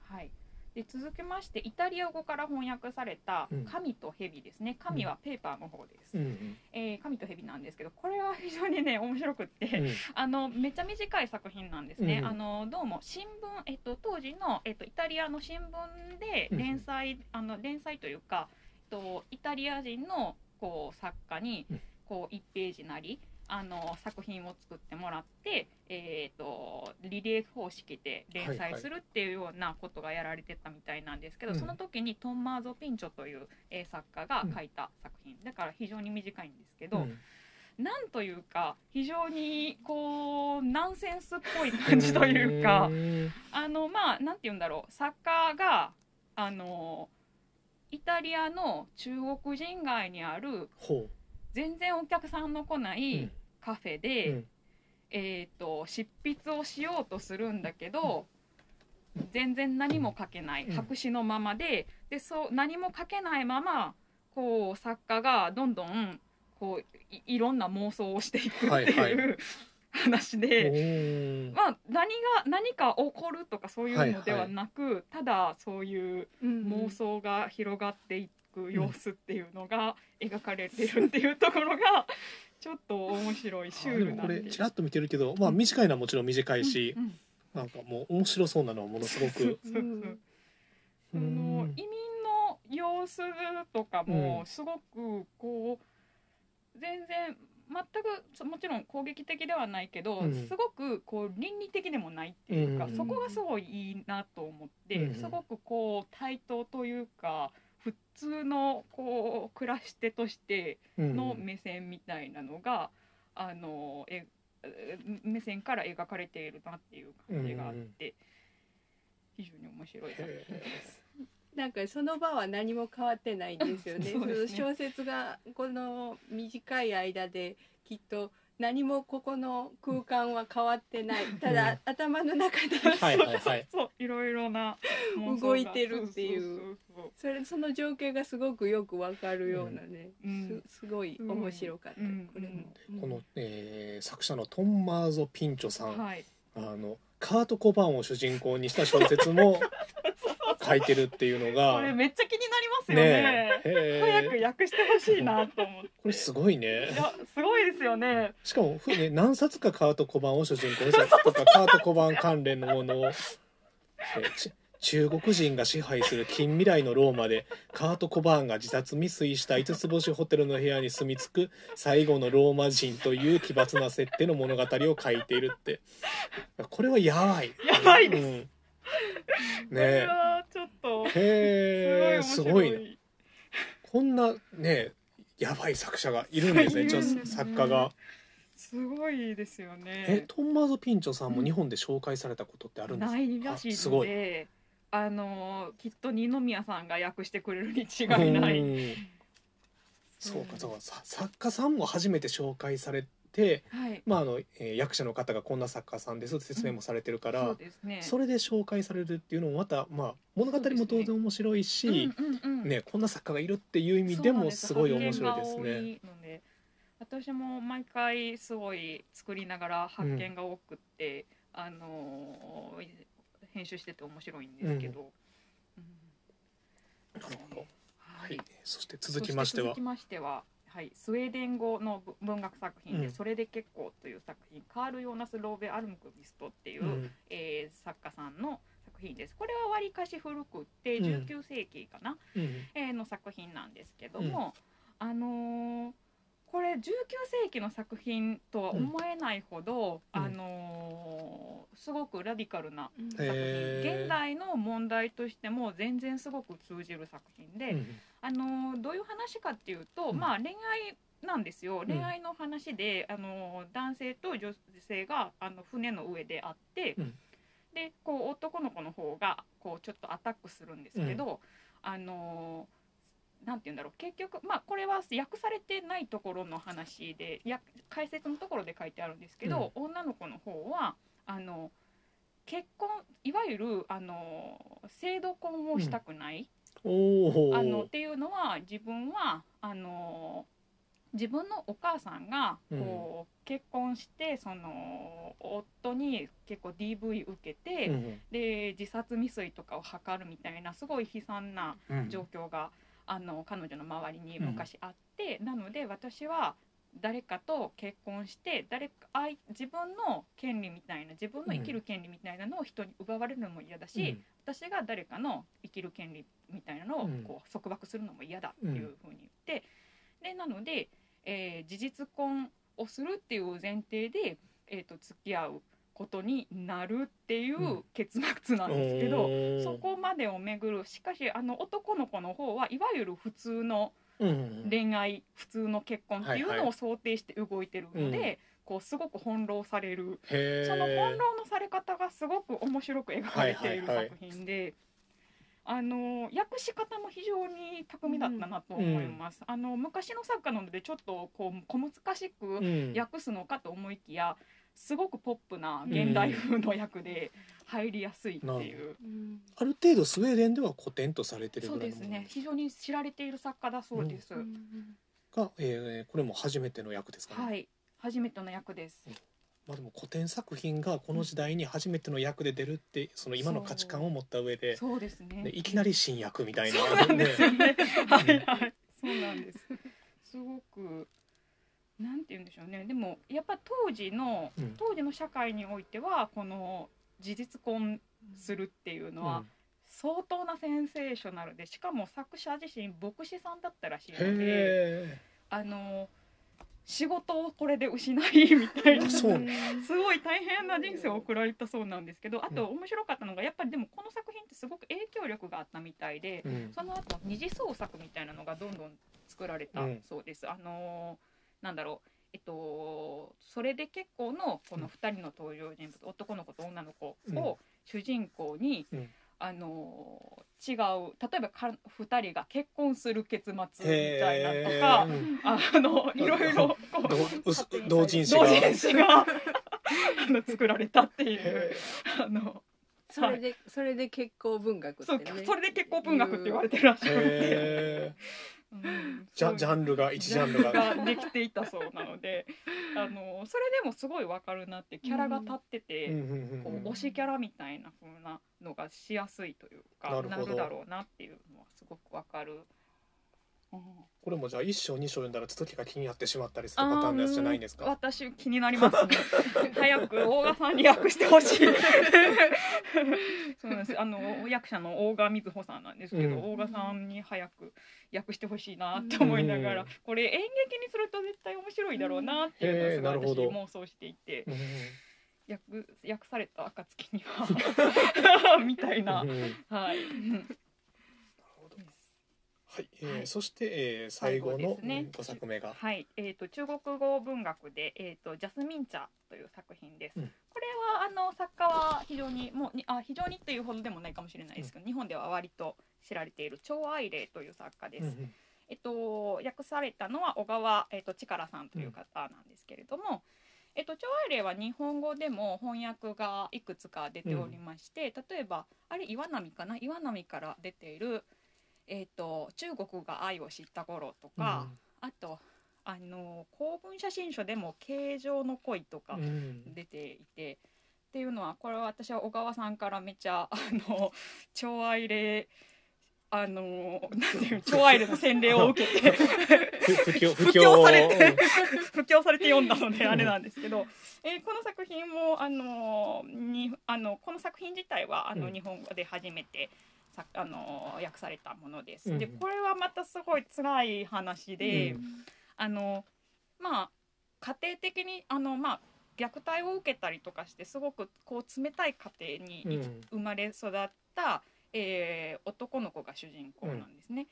はい。で続きましてイタリア語から翻訳されたうん「神と蛇」ですね。神はペーパーの方です。うんうんえー神と蛇なんですけど、これは非常にね 面白くって。うんあのめっちゃ短い作品なんですね。うんあのどうも新聞えっと当時のえっとイタリアの新聞でうん連載、あの連載というか、えっとイタリア人のこう作家にうんこう一ページなりあの作品を作ってもらって、えっとリリレー方式で連はいはい載するっていうようなことがやられてたみたいなんですけど、うんその時にトンマーゾ・ピンチョという、えー作家が書いた作品、だから非常に短いんですけど、うん。なんというか非常にこうナンセンスっぽい感じというか。ん。あのまあなんて言うんだろう。作家があのイタリアの中国人街にあるほ全然お客さんの来なういカフェで、うん。えー、と執筆をしようとするんだけど、全然何も書けないうん。白紙のままで。でそう何も書けないままこう作家がどんどんこういいろんな妄想をしていくっていう、はいはい。話で。うんまあ、何が何か起こるとかそういうのではなく、ただそういううん妄想が広がっていく様子っていうのが描かれてるっていうところがちょっと面白いシュールなんでれちらっと見てるけどまあ短いのはもちろん短いしうんうん。なんかもう面白そうなのはものすごく。その移民の様子とかもうん。すごくこう全然全くもちろん攻撃的ではないけど、うん。すごくこう倫理的でもないっていうか、うん。そこがすごいいいなと思って、うん。すごくこう対等というか普通のこう暮らし手としてうんの目線みたいなのが、あのええ目線から描かれているなっていう感じがあって、非常に面白い作品です。なんかその場は何も変わってないんですよね。そねその小説がこの短い間できっと何もここの空間は変わってない。ただ、うん。頭の中で。はいはいはい。そういろいろな動いてるっていう。そうそうそれその情景がすごくよくわかるようなね、うん。すすごい面白かった、うん。これも。この、えー作者のトンマーゾ・ピンチョさ、ん。はい。あのカート・コバーンを主人公にした小説も 書いてるっていうのが。これめっちゃ気になりますよね。え。へー早く訳してほしいなと思って。これすごいね。いやすごいですよね。しかも、ふね、何冊かカート・コバーンを主人公にした。とかカート・コバーン関連のものを。中国人が支配する近未来のローマでカート・コバーンが自殺未遂した五つ星ホテルの部屋に住み着く最後のローマ人という奇抜な設定の物語を書いているって。これはやばい。やばいです。うん ねはちょっとすごいへえすごいねこんなねやばい作者がいるんですね。すね。作家が。すごいですよね。えトンマーゾ・ピンチョさんも日本で紹介されたことってあるんですか、ないらしいあすごい。あのきっと二宮さんが訳してくれるに違いない。うん。そうかそうか。さ作家さんも初めて紹介されて、はい。まああのえー役者の方がこんな作家さんですって説明もされてるから、そうですね。それで紹介されるっていうのもまた、まあ、物語も当然面白いし、うんうんうん。ね、こんな作家がいるっていう意味でもすごい面白いです。ね。そうなんです発見が多いので私も毎回すごい作りながら発見が多くって、あのー編集してて面白いんですけど、うん。なるほど、ははい、そして続きましては。そ続きましては、はい、スウェーデン語の文学作品で「うん。それで結構」という作品、カール・ヨーナス・ローベ・アルムクビストっていう、うん。えー作家さんの作品です。これはわりかし古くってうん。19世紀かな、うん。えーの作品なんですけども、あのーこれ19世紀の作品とは思えないほど、うん。あのーすごくラディカルなうん。作品、へー現代の問題としても全然すごく通じる作品で、うん。あのーどういう話かっていうと、うん。まあ恋愛なんですよ。ん恋愛の話で、あのー男性と女性があの船の上で会って、うん。でこう男の子の方がこうちょっとアタックするんですけど、あのーなんて言うんだろう。結局まあこれは訳されてないところの話でや解説のところで書いてあるんですけど、女の子の方はあの結婚いわゆるあの制度婚をしたくない、おおあのっていうのは自分はあの自分のお母さんがこう、結婚してその夫に結構 DV 受けて、うんで自殺未遂とかを図るみたいなすごい悲惨なうん。状況が、あの彼女の周りに昔あって、なので私は誰かと結婚して誰かあい自分の権利みたいな自分の生きる権利みたいなのを人に奪われるのも嫌だし、私が誰かの生きる権利みたいなのをうん。こう束縛するのも嫌だっていうふうに言って、でなので、えー事実婚をするっていう前提で、えー、と付き合うことになるっていううん。結末なんおですけど、ー。そこまでを巡る。しかしあの男の子の方はいわゆる普通のうん恋愛普通の結婚っていうはいはいのを想定して動いてるので、こうすごく翻弄される。その翻弄のされ方がすごく面白く描かれているはいはいはい。作品で。あの訳し方も非常に巧みだったなと思います、あの昔の作家なのでちょっとこう小難しくうん。訳すのかと思いきやすごくポップな現代風の訳で入りやすいってないう、うん。ある程度スウェーデンでは古典とされてるそうぐらいのもの。ですね。非常に知られている作家だそうです、うん。が、えーこれも初めての役ですかね、はい。初めての役です、まあ、でも古典作品がこの時代に初めての役で出るってその今の価値観を持った上で、そうですね。ね、いきなり新役みたいな。そうなんですよね。ね。はいはい。そうなんです。すごく。なんて言うんでしょうね。でも、やっぱ当時の、うん当時の社会においては、この事実婚するっていうのは。相当なセンセーショナルで、しかも作者自身牧師さんだったらしいのうんで。へあの。仕事をこれで失いみたいなすごい大変な人生を送られたそうなんですけどあと面白かったのがやっぱりでもこの作品ってすごく影響力があったみたいでえ、うんその後二次創作みたいなのがどんどん作られたうんそうです。あのーなんだろう。えっとそれで結構のこの二人の登場人物、男の子と女の子を主人公に、うん。あのー違う例えばか二人が結婚する結末みたいなとへか あのいろいろこう同人誌が。同人誌が あの作られたっていうへあのそれでそれで結構文学ってそうねそれで結構文学って言われてるらしくて。ジャジャンルが一ジャンルが。ができていたそうなので あのそれでもすごいわかるなってキャラが立ってて、こう推しキャラみたいな風なのがしやすいというかなるだろうなっていうのはすごくわかる。うんこれもじゃあ一章二章読んだら続きが気になってしまったりするパターンのやつじゃないんですか？私気になりますね。早く大賀さんに訳してほしい。そうなんです。あの役者の大賀瑞穂さんなんですけど、うん。大賀さんに早く訳してほしいなって思いながら、うん。これ演劇にすると絶対面白いだろうなっていうのを私妄想していてうん訳訳された暁には みたいな、はい、うんはい、えーはい。そして、えー最後のね5作目が、はい、えー、と中国語文学で、えー、とジャスミン茶という作品です。うん。これはあの作家は非常にもうにあ非常にというほどでもないかもしれないですけど、日本では割と知られている張愛玲という作家です。うんうん。えっと訳されたのは小川えっと力さんという方なんですけれども。えっと、張愛玲は日本語でも翻訳がいくつか出ておりまして、例えばあれ岩波かな？岩波から出ている、えっと「中国が愛を知った頃」とか、あとあの公文写真書でも「形状の恋」とかうん。出ていて、っていうのはこれは私は小川さんからめっちゃあの超愛玲あのなんていう 超愛玲の洗礼を受けてふ不況 布教されてう。ん 布教されて読んだのであれなんですけど、えーこの作品もあのにあのこの作品自体はあの、うん。日本語で初めてさあの訳されたものです。うんでこれはまたすごい辛い話で、うんあのまあ家庭的にあのまあ虐待を受けたりとかしてすごくこう冷たい家庭にうん生まれ育った、えー男の子が主人公なんですね。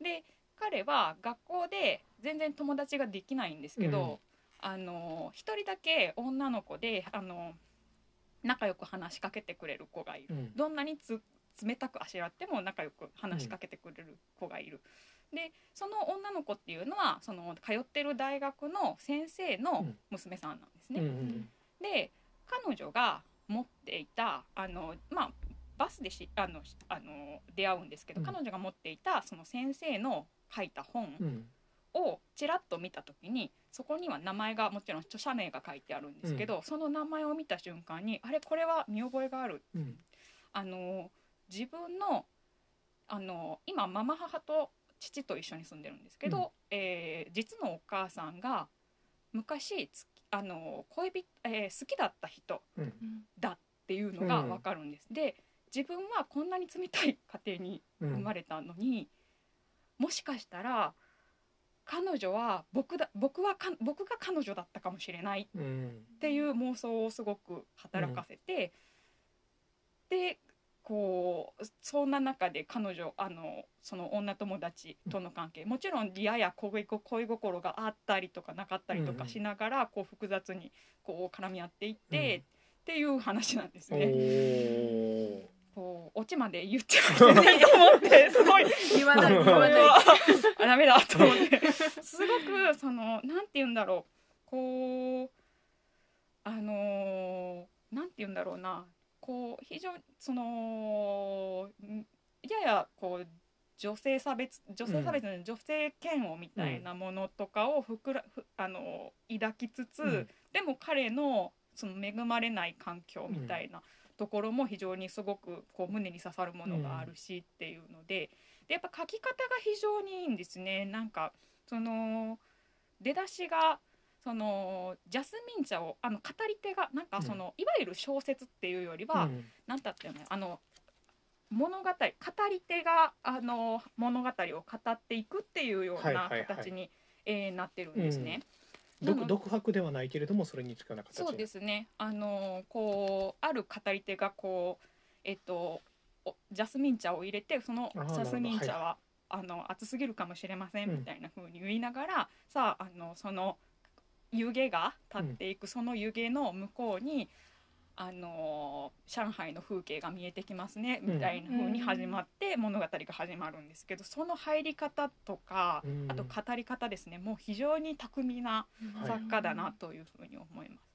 で彼は学校で全然友達ができないんですけど、あの一人だけ女の子であの仲良く話しかけてくれる子がいる。うんどんなにつ冷たくあしらっても仲良く話しかけてくれる子がいる。でその女の子っていうのはその通ってる大学の先生の娘さんなんですね。うんうんで彼女が持っていたあのまあバスでしあのしあの出会うんですけど、うん。彼女が持っていたその先生の書いた本うん。をちらっと見た時にそこには名前がもちろん著者名が書いてあるんですけど、その名前を見た瞬間にあれこれは見覚えがある。うん。あの自分のあの今ママ母と父と一緒に住んでるんですけど、うん。えー実のお母さんが昔つあの恋人、えー好きだった人うん。だっていうのが分かるんです。で自分はこんなに冷たい家庭にうん。生まれたのに、もしかしたら彼女は僕だ僕はか僕が彼女だったかもしれないうん。っていう妄想をすごく働かせて、でこうそんな中で彼女あのその女友達との関係もちろんやや恋心があったりとかなかったりとかしながら、こう複雑にこう絡み合っていって、うん。っていう話なんですおね。ー。こうオチまで言っちゃいけないと思ってすごい言わない言わないあダメだと思ってすごくそのなんて言うんだろうこうあのー。なんて言うんだろうなこう非常にそのんややこう女性差別女性差別の女性嫌悪みたいなものとかをふくらふあの抱きつつ、うん。でも彼のその恵まれない環境みたいなところも非常にすごくこう胸に刺さるものがあるしっていうのででやっぱ書き方が非常にいいんですね。なんかその出だしがそのジャスミン茶をあの語り手がなんかその、いわゆる小説っていうよりは、うん。なんだっていうのあの物語語り手があの物語を語っていくっていうようなはいはいはい。形に、えーなってるんですね。独独白ではないけれどもそれに近いような形。そうですね。あのこうある語り手がこうえっとおジャスミン茶を入れてそのジャスミン茶なるほどは、あの熱すぎるかもしれませんうんみたいな風に言いながら、さああのその湯気が立っていく、その湯気の向こうにあの上海の風景が見えてきますねうん。みたいな風に始まって物語が始まるんですけどその入り方とかうん。あと語り方ですねもう非常に巧みなはい作家だなというふうに思います。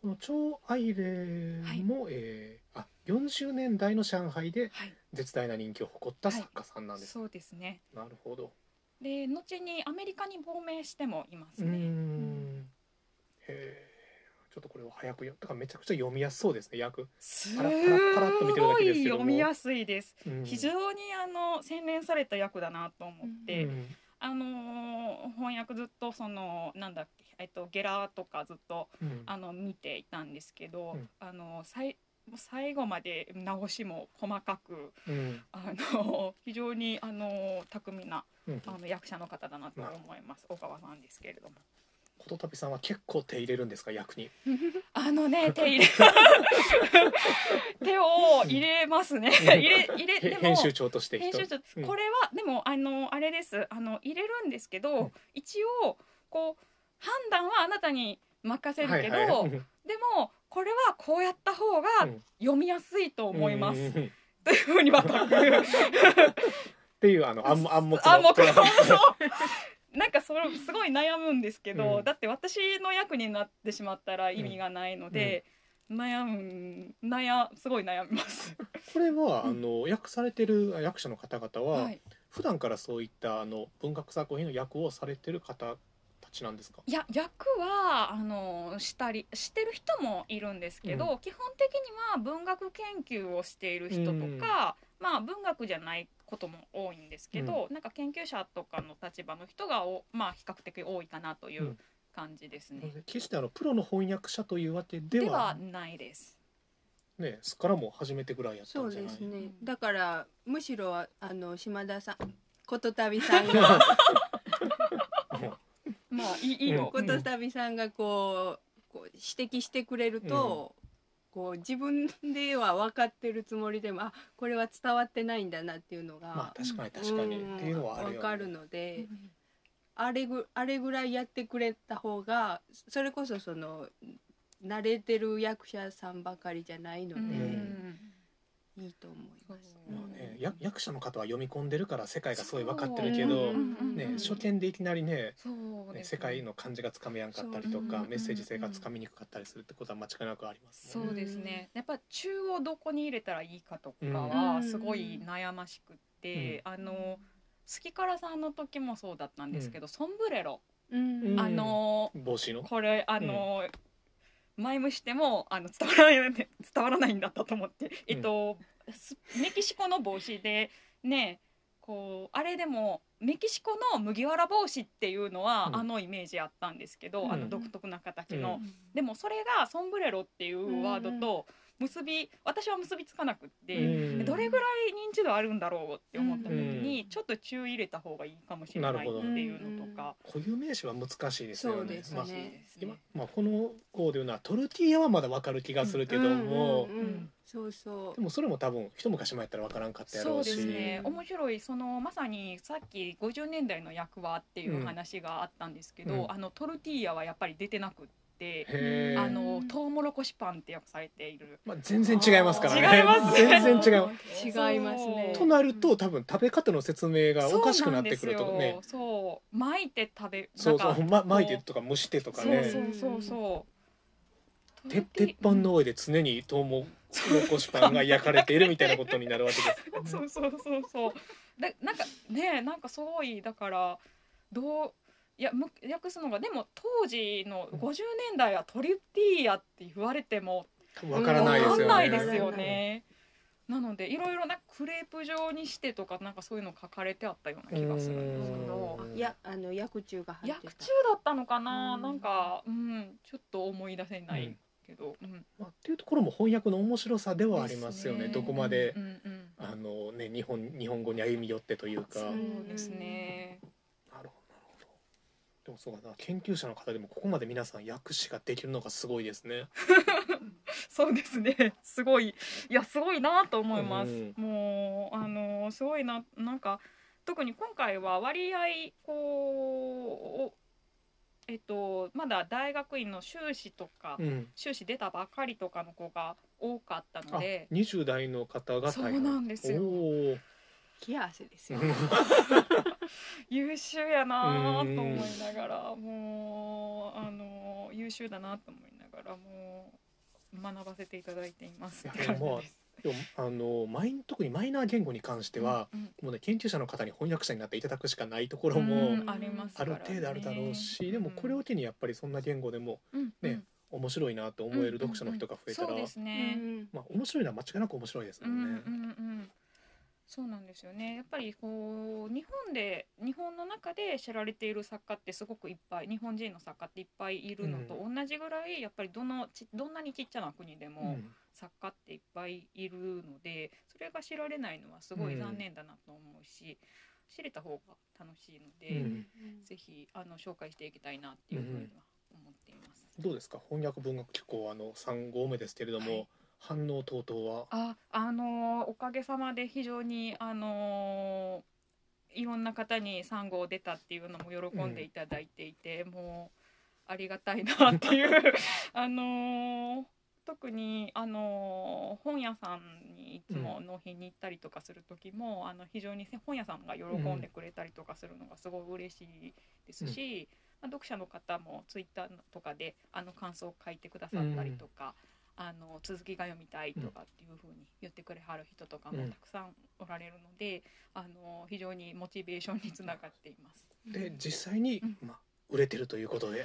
この超アイレも、えーあ40年代の上海ではい。絶大な人気を誇った作家さんなんです、そうですね。なるほどで後にアメリカに亡命してもいますうーね。ん。へえちょっとこれは早くよだからめちゃくちゃ読みやすそうですね役、すごい読みやすいです。うん。非常にあの洗練された役だなと思って、うん。あのー翻訳ずっとそのなんだっけえっとゲラとかずっとうん。あの見ていたんですけど、うん。あの最最後まで直しも細かくうん。あの 非常にあの巧みなうんあの役者の方だなと思います。小川さんですけれども。ことたびさんは結構手入れるんですか役に？あのね 手入れ手を入れますね。入れ入れへでも編集長として編集長うん。これはでもあのあれです。あの入れるんですけど、うん。一応こう判断はあなたに任せるけど、はいはい。うん。でもこれはこうやった方がうん。読みやすいと思います、うん。というふうに分か るっていうあの暗暗黙のあもうそうなんかそれすごい悩むんですけど、うん。だって私の役になってしまったら意味がないので、悩む悩すごい悩みます。これは、うん。あの訳されてる役者の方々は、はい、普段からそういったあの文学作品の役をされてる方たちなんですか？いや役はあのしたりしてる人もいるんですけど、う基本的には文学研究をしている人とか、まあ文学じゃないことも多いんですけど、なんか研究者とかの立場の人がおまあ比較的多いかなといううん。感じですね。決してあのプロの翻訳者というわけででははないです。ねすっからも初めてぐらいやったそうんじゃない？ですね。うん。だからむしろあの島田さんことたびさんが まあいいことたびさんがこうこう指摘してくれると、こう自分では分かってるつもりでもあこれは伝わってないんだなっていうのが、まあ確かに確かに、うんっていうのはあるよ、ね、分かるので、あれぐあれぐらいやってくれた方がそれこそその慣れてる役者さんばかりじゃないので、うんいいと思います。まあね、や役者の方は読み込んでるから世界がすごい分かってるけど、うんね、初見でいきなりねね。世界の感じがつかめやんかったりとか、メッセージ性がつかみにくかったりするってことは間違いなくありますね。そうですね。やっぱ中をどこに入れたらいいかとかうはんすごい悩ましくって、あの月からさんの時もそうだったんですけど、ソンブレロ、うん。うんあの帽子の？これあの、マイムしてもあの伝わらない 伝わらないんだったと思って、えっとスメキシコの帽子でねこうあれでもメキシコの麦わら帽子っていうのは、うん。あのイメージあったんですけど、うん。あの独特な形の、うでもそれがソンブレロっていうワードと結び私は結びつかなくって、うん。どれぐらい認知度あるんだろうって思った時に、うん。ちょっと注意入れた方がいいかもしれないってなるほど。いうのとか。固有名詞は難しいですよね。まあ難しいです今、まあ、この子でいうのはトルティーヤはまだわかる気がするけども、そうそう。でもそれも多分一昔前やったらわからんかったやろそううしですね。うん面白い。そのまさにさっき50年代の役はっていう話があったんですけど、うん。あのトルティーヤはやっぱり出てなくって、へー。あのトウモロコシパンって訳されている。まあ、全然違いますからね。違います全然違う。違いますね。となると多分食べ方の説明がおかしくなってくるとね。そうなんですよ。そう。巻いて食べそうそう、ま、巻いてとか蒸してとかね。そうそうそうそう。て鉄板の上で常にトウモロコシパンが焼かれているみたいなことになるわけです。そうそうそうそう。でなんかねなんかすごいだからどういやむ訳すのがでも当時の50年代はトリュティーヤって言われてもわからないですわかんよねないですよね。なのでいろいろなクレープ状にしてとかなんかそういうの書かれてあったような気がするんですけど。うん。いやあの薬中が入ってた。薬中だったのかな、うん。なんかうんちょっと思い出せないけど、うん。まあ、っていうところも翻訳の面白さではありますよね。ですどこまでう、んうん。あのね日本日本語に歩み寄ってというか。そうですね。でもそうだな研究者の方でもここまで皆さん訳詞ができるのがすごいですね そうですね。すごい、いや、すごいなと思います。うんもう、あの、すごいな、なんか。特に今回は割合、こう。えっと、まだ大学院の修士とか、うん修士出たばかりとかの子が多かったのあで。20代の方がそうなんですよおー気合わせですよ 優秀やなと思いながら、もう、あの、優秀だなと思いながら、もう。学ばせていただいていますって感じです。でもあのマイン特にマイナー言語に関しては、うんもうね研究者の方に翻訳者になっていただくしかないところもうんありますある程度あるだろうし、でもこれを機にやっぱりそんな言語でもうんねうん面白いなと思える読者の人が増えたら、まあ面白いのは間違いなく面白いですもんね。うんうんうん。そうなんですよね。やっぱりこう日本で日本の中で知られている作家ってすごくいっぱい日本人の作家っていっぱいいるのと同じぐらいやっぱりどのちどんなにちっちゃな国でもうん。作家っていっぱいいるのでそれが知られないのはすごい残念だなと思うし、知れた方が楽しいので、うん。ぜひあの紹介していきたいなっていうふうには思っています。どうですか？翻訳文学機構あの3号目ですけれども、はい。反応等々は？あ、あのーおかげさまで非常にあのーいろんな方にサンゴを出たっていうのも喜んでいただいていて、もうありがたいなっていう あのー特にあのー本屋さんにいつも納品に行ったりとかする時も、あの非常に本屋さんが喜んでくれたりとかするのがすごい嬉しいですし、まあ、読者の方もツイッターとかであの感想を書いてくださったりとか、あの続きが読みたいとかっていう風に言ってくれはる人とかもうん。たくさんおられるので、あの非常にモチベーションにつながっています。で実際に、うん。まあ、売れてるということで。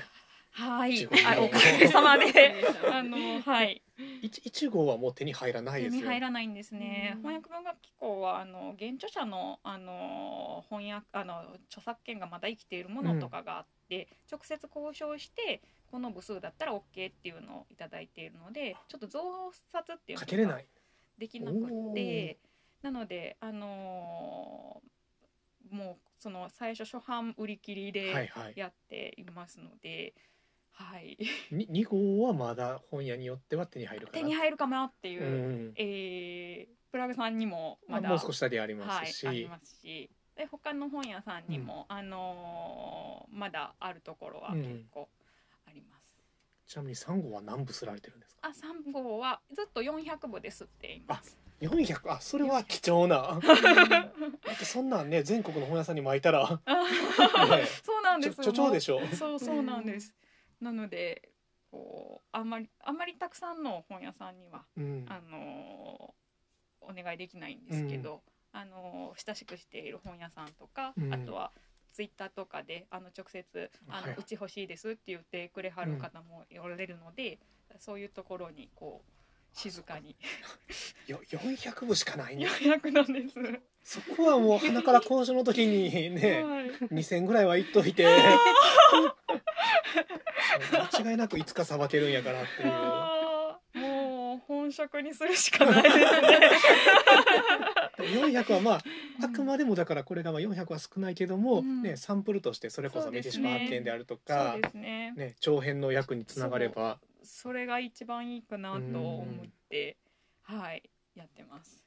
はい、あおかげさまで。あのはい。1号はもう手に入らない手にですよ。入らないんですね。うん。翻訳文学機構はあの原著者のあの翻訳あの著作権がまだ生きているものとかがあって、直接交渉してこの部数だったら OK っていうのをいただいているので、ちょっと増刷っていうのがかけれない。できなくってなのであのーもうその最初初版売り切りはいではい。やっていますので、はい、に2号はまだ本屋によっては手に入るかな。手に入るかなっていうう、んえープラグさんにもまだまあもう少しだけありますし、はい、ありますし。で他の本屋さんにも、あのーまだあるところはうん。結構。ちなみに3号は何部すられてるんですか？あ3号はずっと400部ですって言います。400あそれは貴重な。だってそんなんね全国の本屋さんに巻いたら、ね、そうなんです。ちょちでしょ？そうそうなんです。なのでこうあんまりあんまりたくさんの本屋さんにはうん。あのーお願いできないんですけど、あのー親しくしている本屋さんとか、うん。あとはツイッターとかであの直接あはいはい。うのち欲しいですって言ってくれはる方もおられるので、そういうところにこう静かに。よ400部しかないんだ400なんです。そこはもう鼻から今週の時にねはい。2000ぐらいは言っといて。間違いなくいつかさばけるんやからっていう。本本色にするしかないですね。400はまああくまでもだからこれがまあ400は少ないけども、うんね、サンプルとしてそれこそメキシコ発見であるとそかね。ね、長編の役につながれば。それが一番いいかなと思ってはいやってます。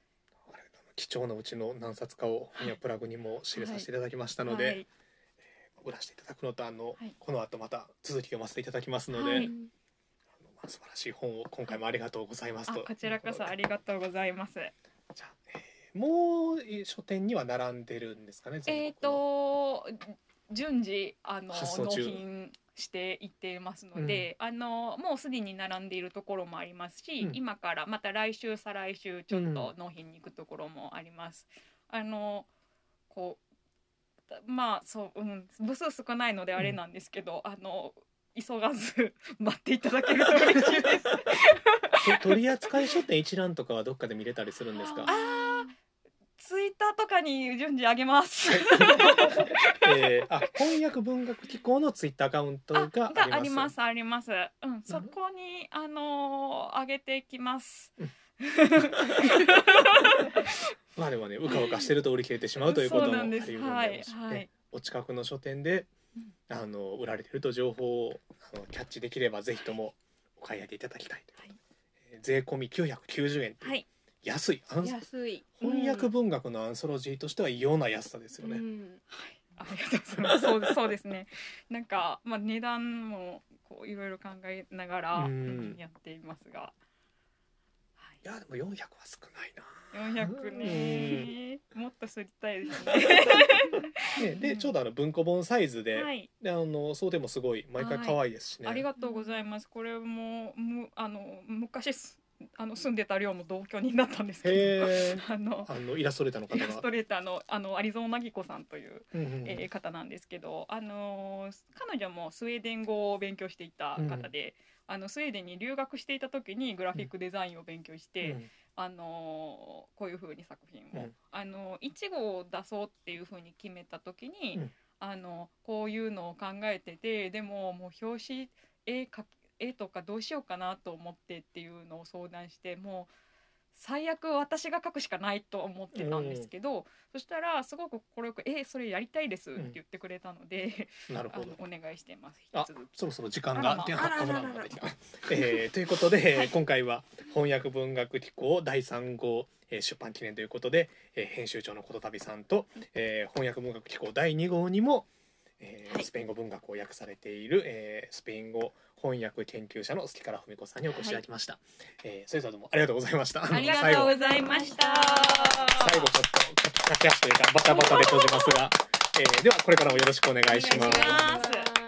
貴重なうちの何冊かを本屋プラグにも仕入れさせていただきましたので、はい。売らせていただくのとあの、はい。この後また続き読ませていただきますので、はい。あのまあ、素晴らしい本を今回もありがとうございますと。あこちらこそありがとうございます。じゃもうえー書店には並んでるんですかねえっ、と順次あの納品していってますので、あのもうすでに並んでいるところもありますし、うん。今からまた来週再来週ちょっと納品に行くところもあります。あのこうまあそう、うん、部数少ないのであれなんですけど、あの急がず 待っていただけると嬉しいです。と取扱書店一覧とかはどっかで見れたりするんですか？ツイッターとかに順次上げます。えー、あ翻訳文学機構のツイッターアカウントあががありますあります。うん、そこにあのー上げていきます。まあでもねうかうかしてると売り切れてしまうということもありそうなんです。得るんではいお近くの書店でうん。あの売られてると情報をあのキャッチできればぜひともお買い上げいただきたいというはい。えー税込み990円というはい安い。安い。翻訳文学のアンソロジーとしては異様な安さですよね、うん。ありがとうございます。そうそうですね。なんかまあ値段もこういろいろ考えながら、やっていますが。い。やでも400は少ないな。四百ね、もっと知りたいですね。ね、でちょうどあの文庫本サイズで,、はい、であのそうでもすごい。毎回可愛いですしね、ありがとうございます。これもむあの昔すあの住んでた寮の同居人だったんですけど、あのあのイラストレーターの方が。イラストレーターのあのアリゾーナギコさんという、うんうんえー方なんですけど、あのー彼女もスウェーデン語を勉強していた方で、あのスウェーデンに留学していた時にグラフィックデザインを勉強して、うんあのーこういう風に作品を、うん。あの1号を出そうっていう風に決めた時に、うん。あのこういうのを考えててでももう表紙絵描き絵とかどうしようかなと思ってっていうのを相談してもう最悪私が描くしかないと思ってたんですけど、そしたらすごく快く「えそれやりたいです」って言ってくれたので、あなるほど。のお願いしてます。あそろそろ時間がであえーということで、はい。今回は翻訳文学機構第3号、えー出版記念ということで、えー編集長のことたびさんと、えー翻訳文学機構第2号にも、えーはい。スペイン語文学を訳されている、えースペイン語翻訳研究者の月から文子さんにお越しいただきました、えーそれではどうもありがとうございました。ありがとうございました。最後ちょっと駆け足というかバタバタで閉じますが、えーではこれからもよろしくお願いします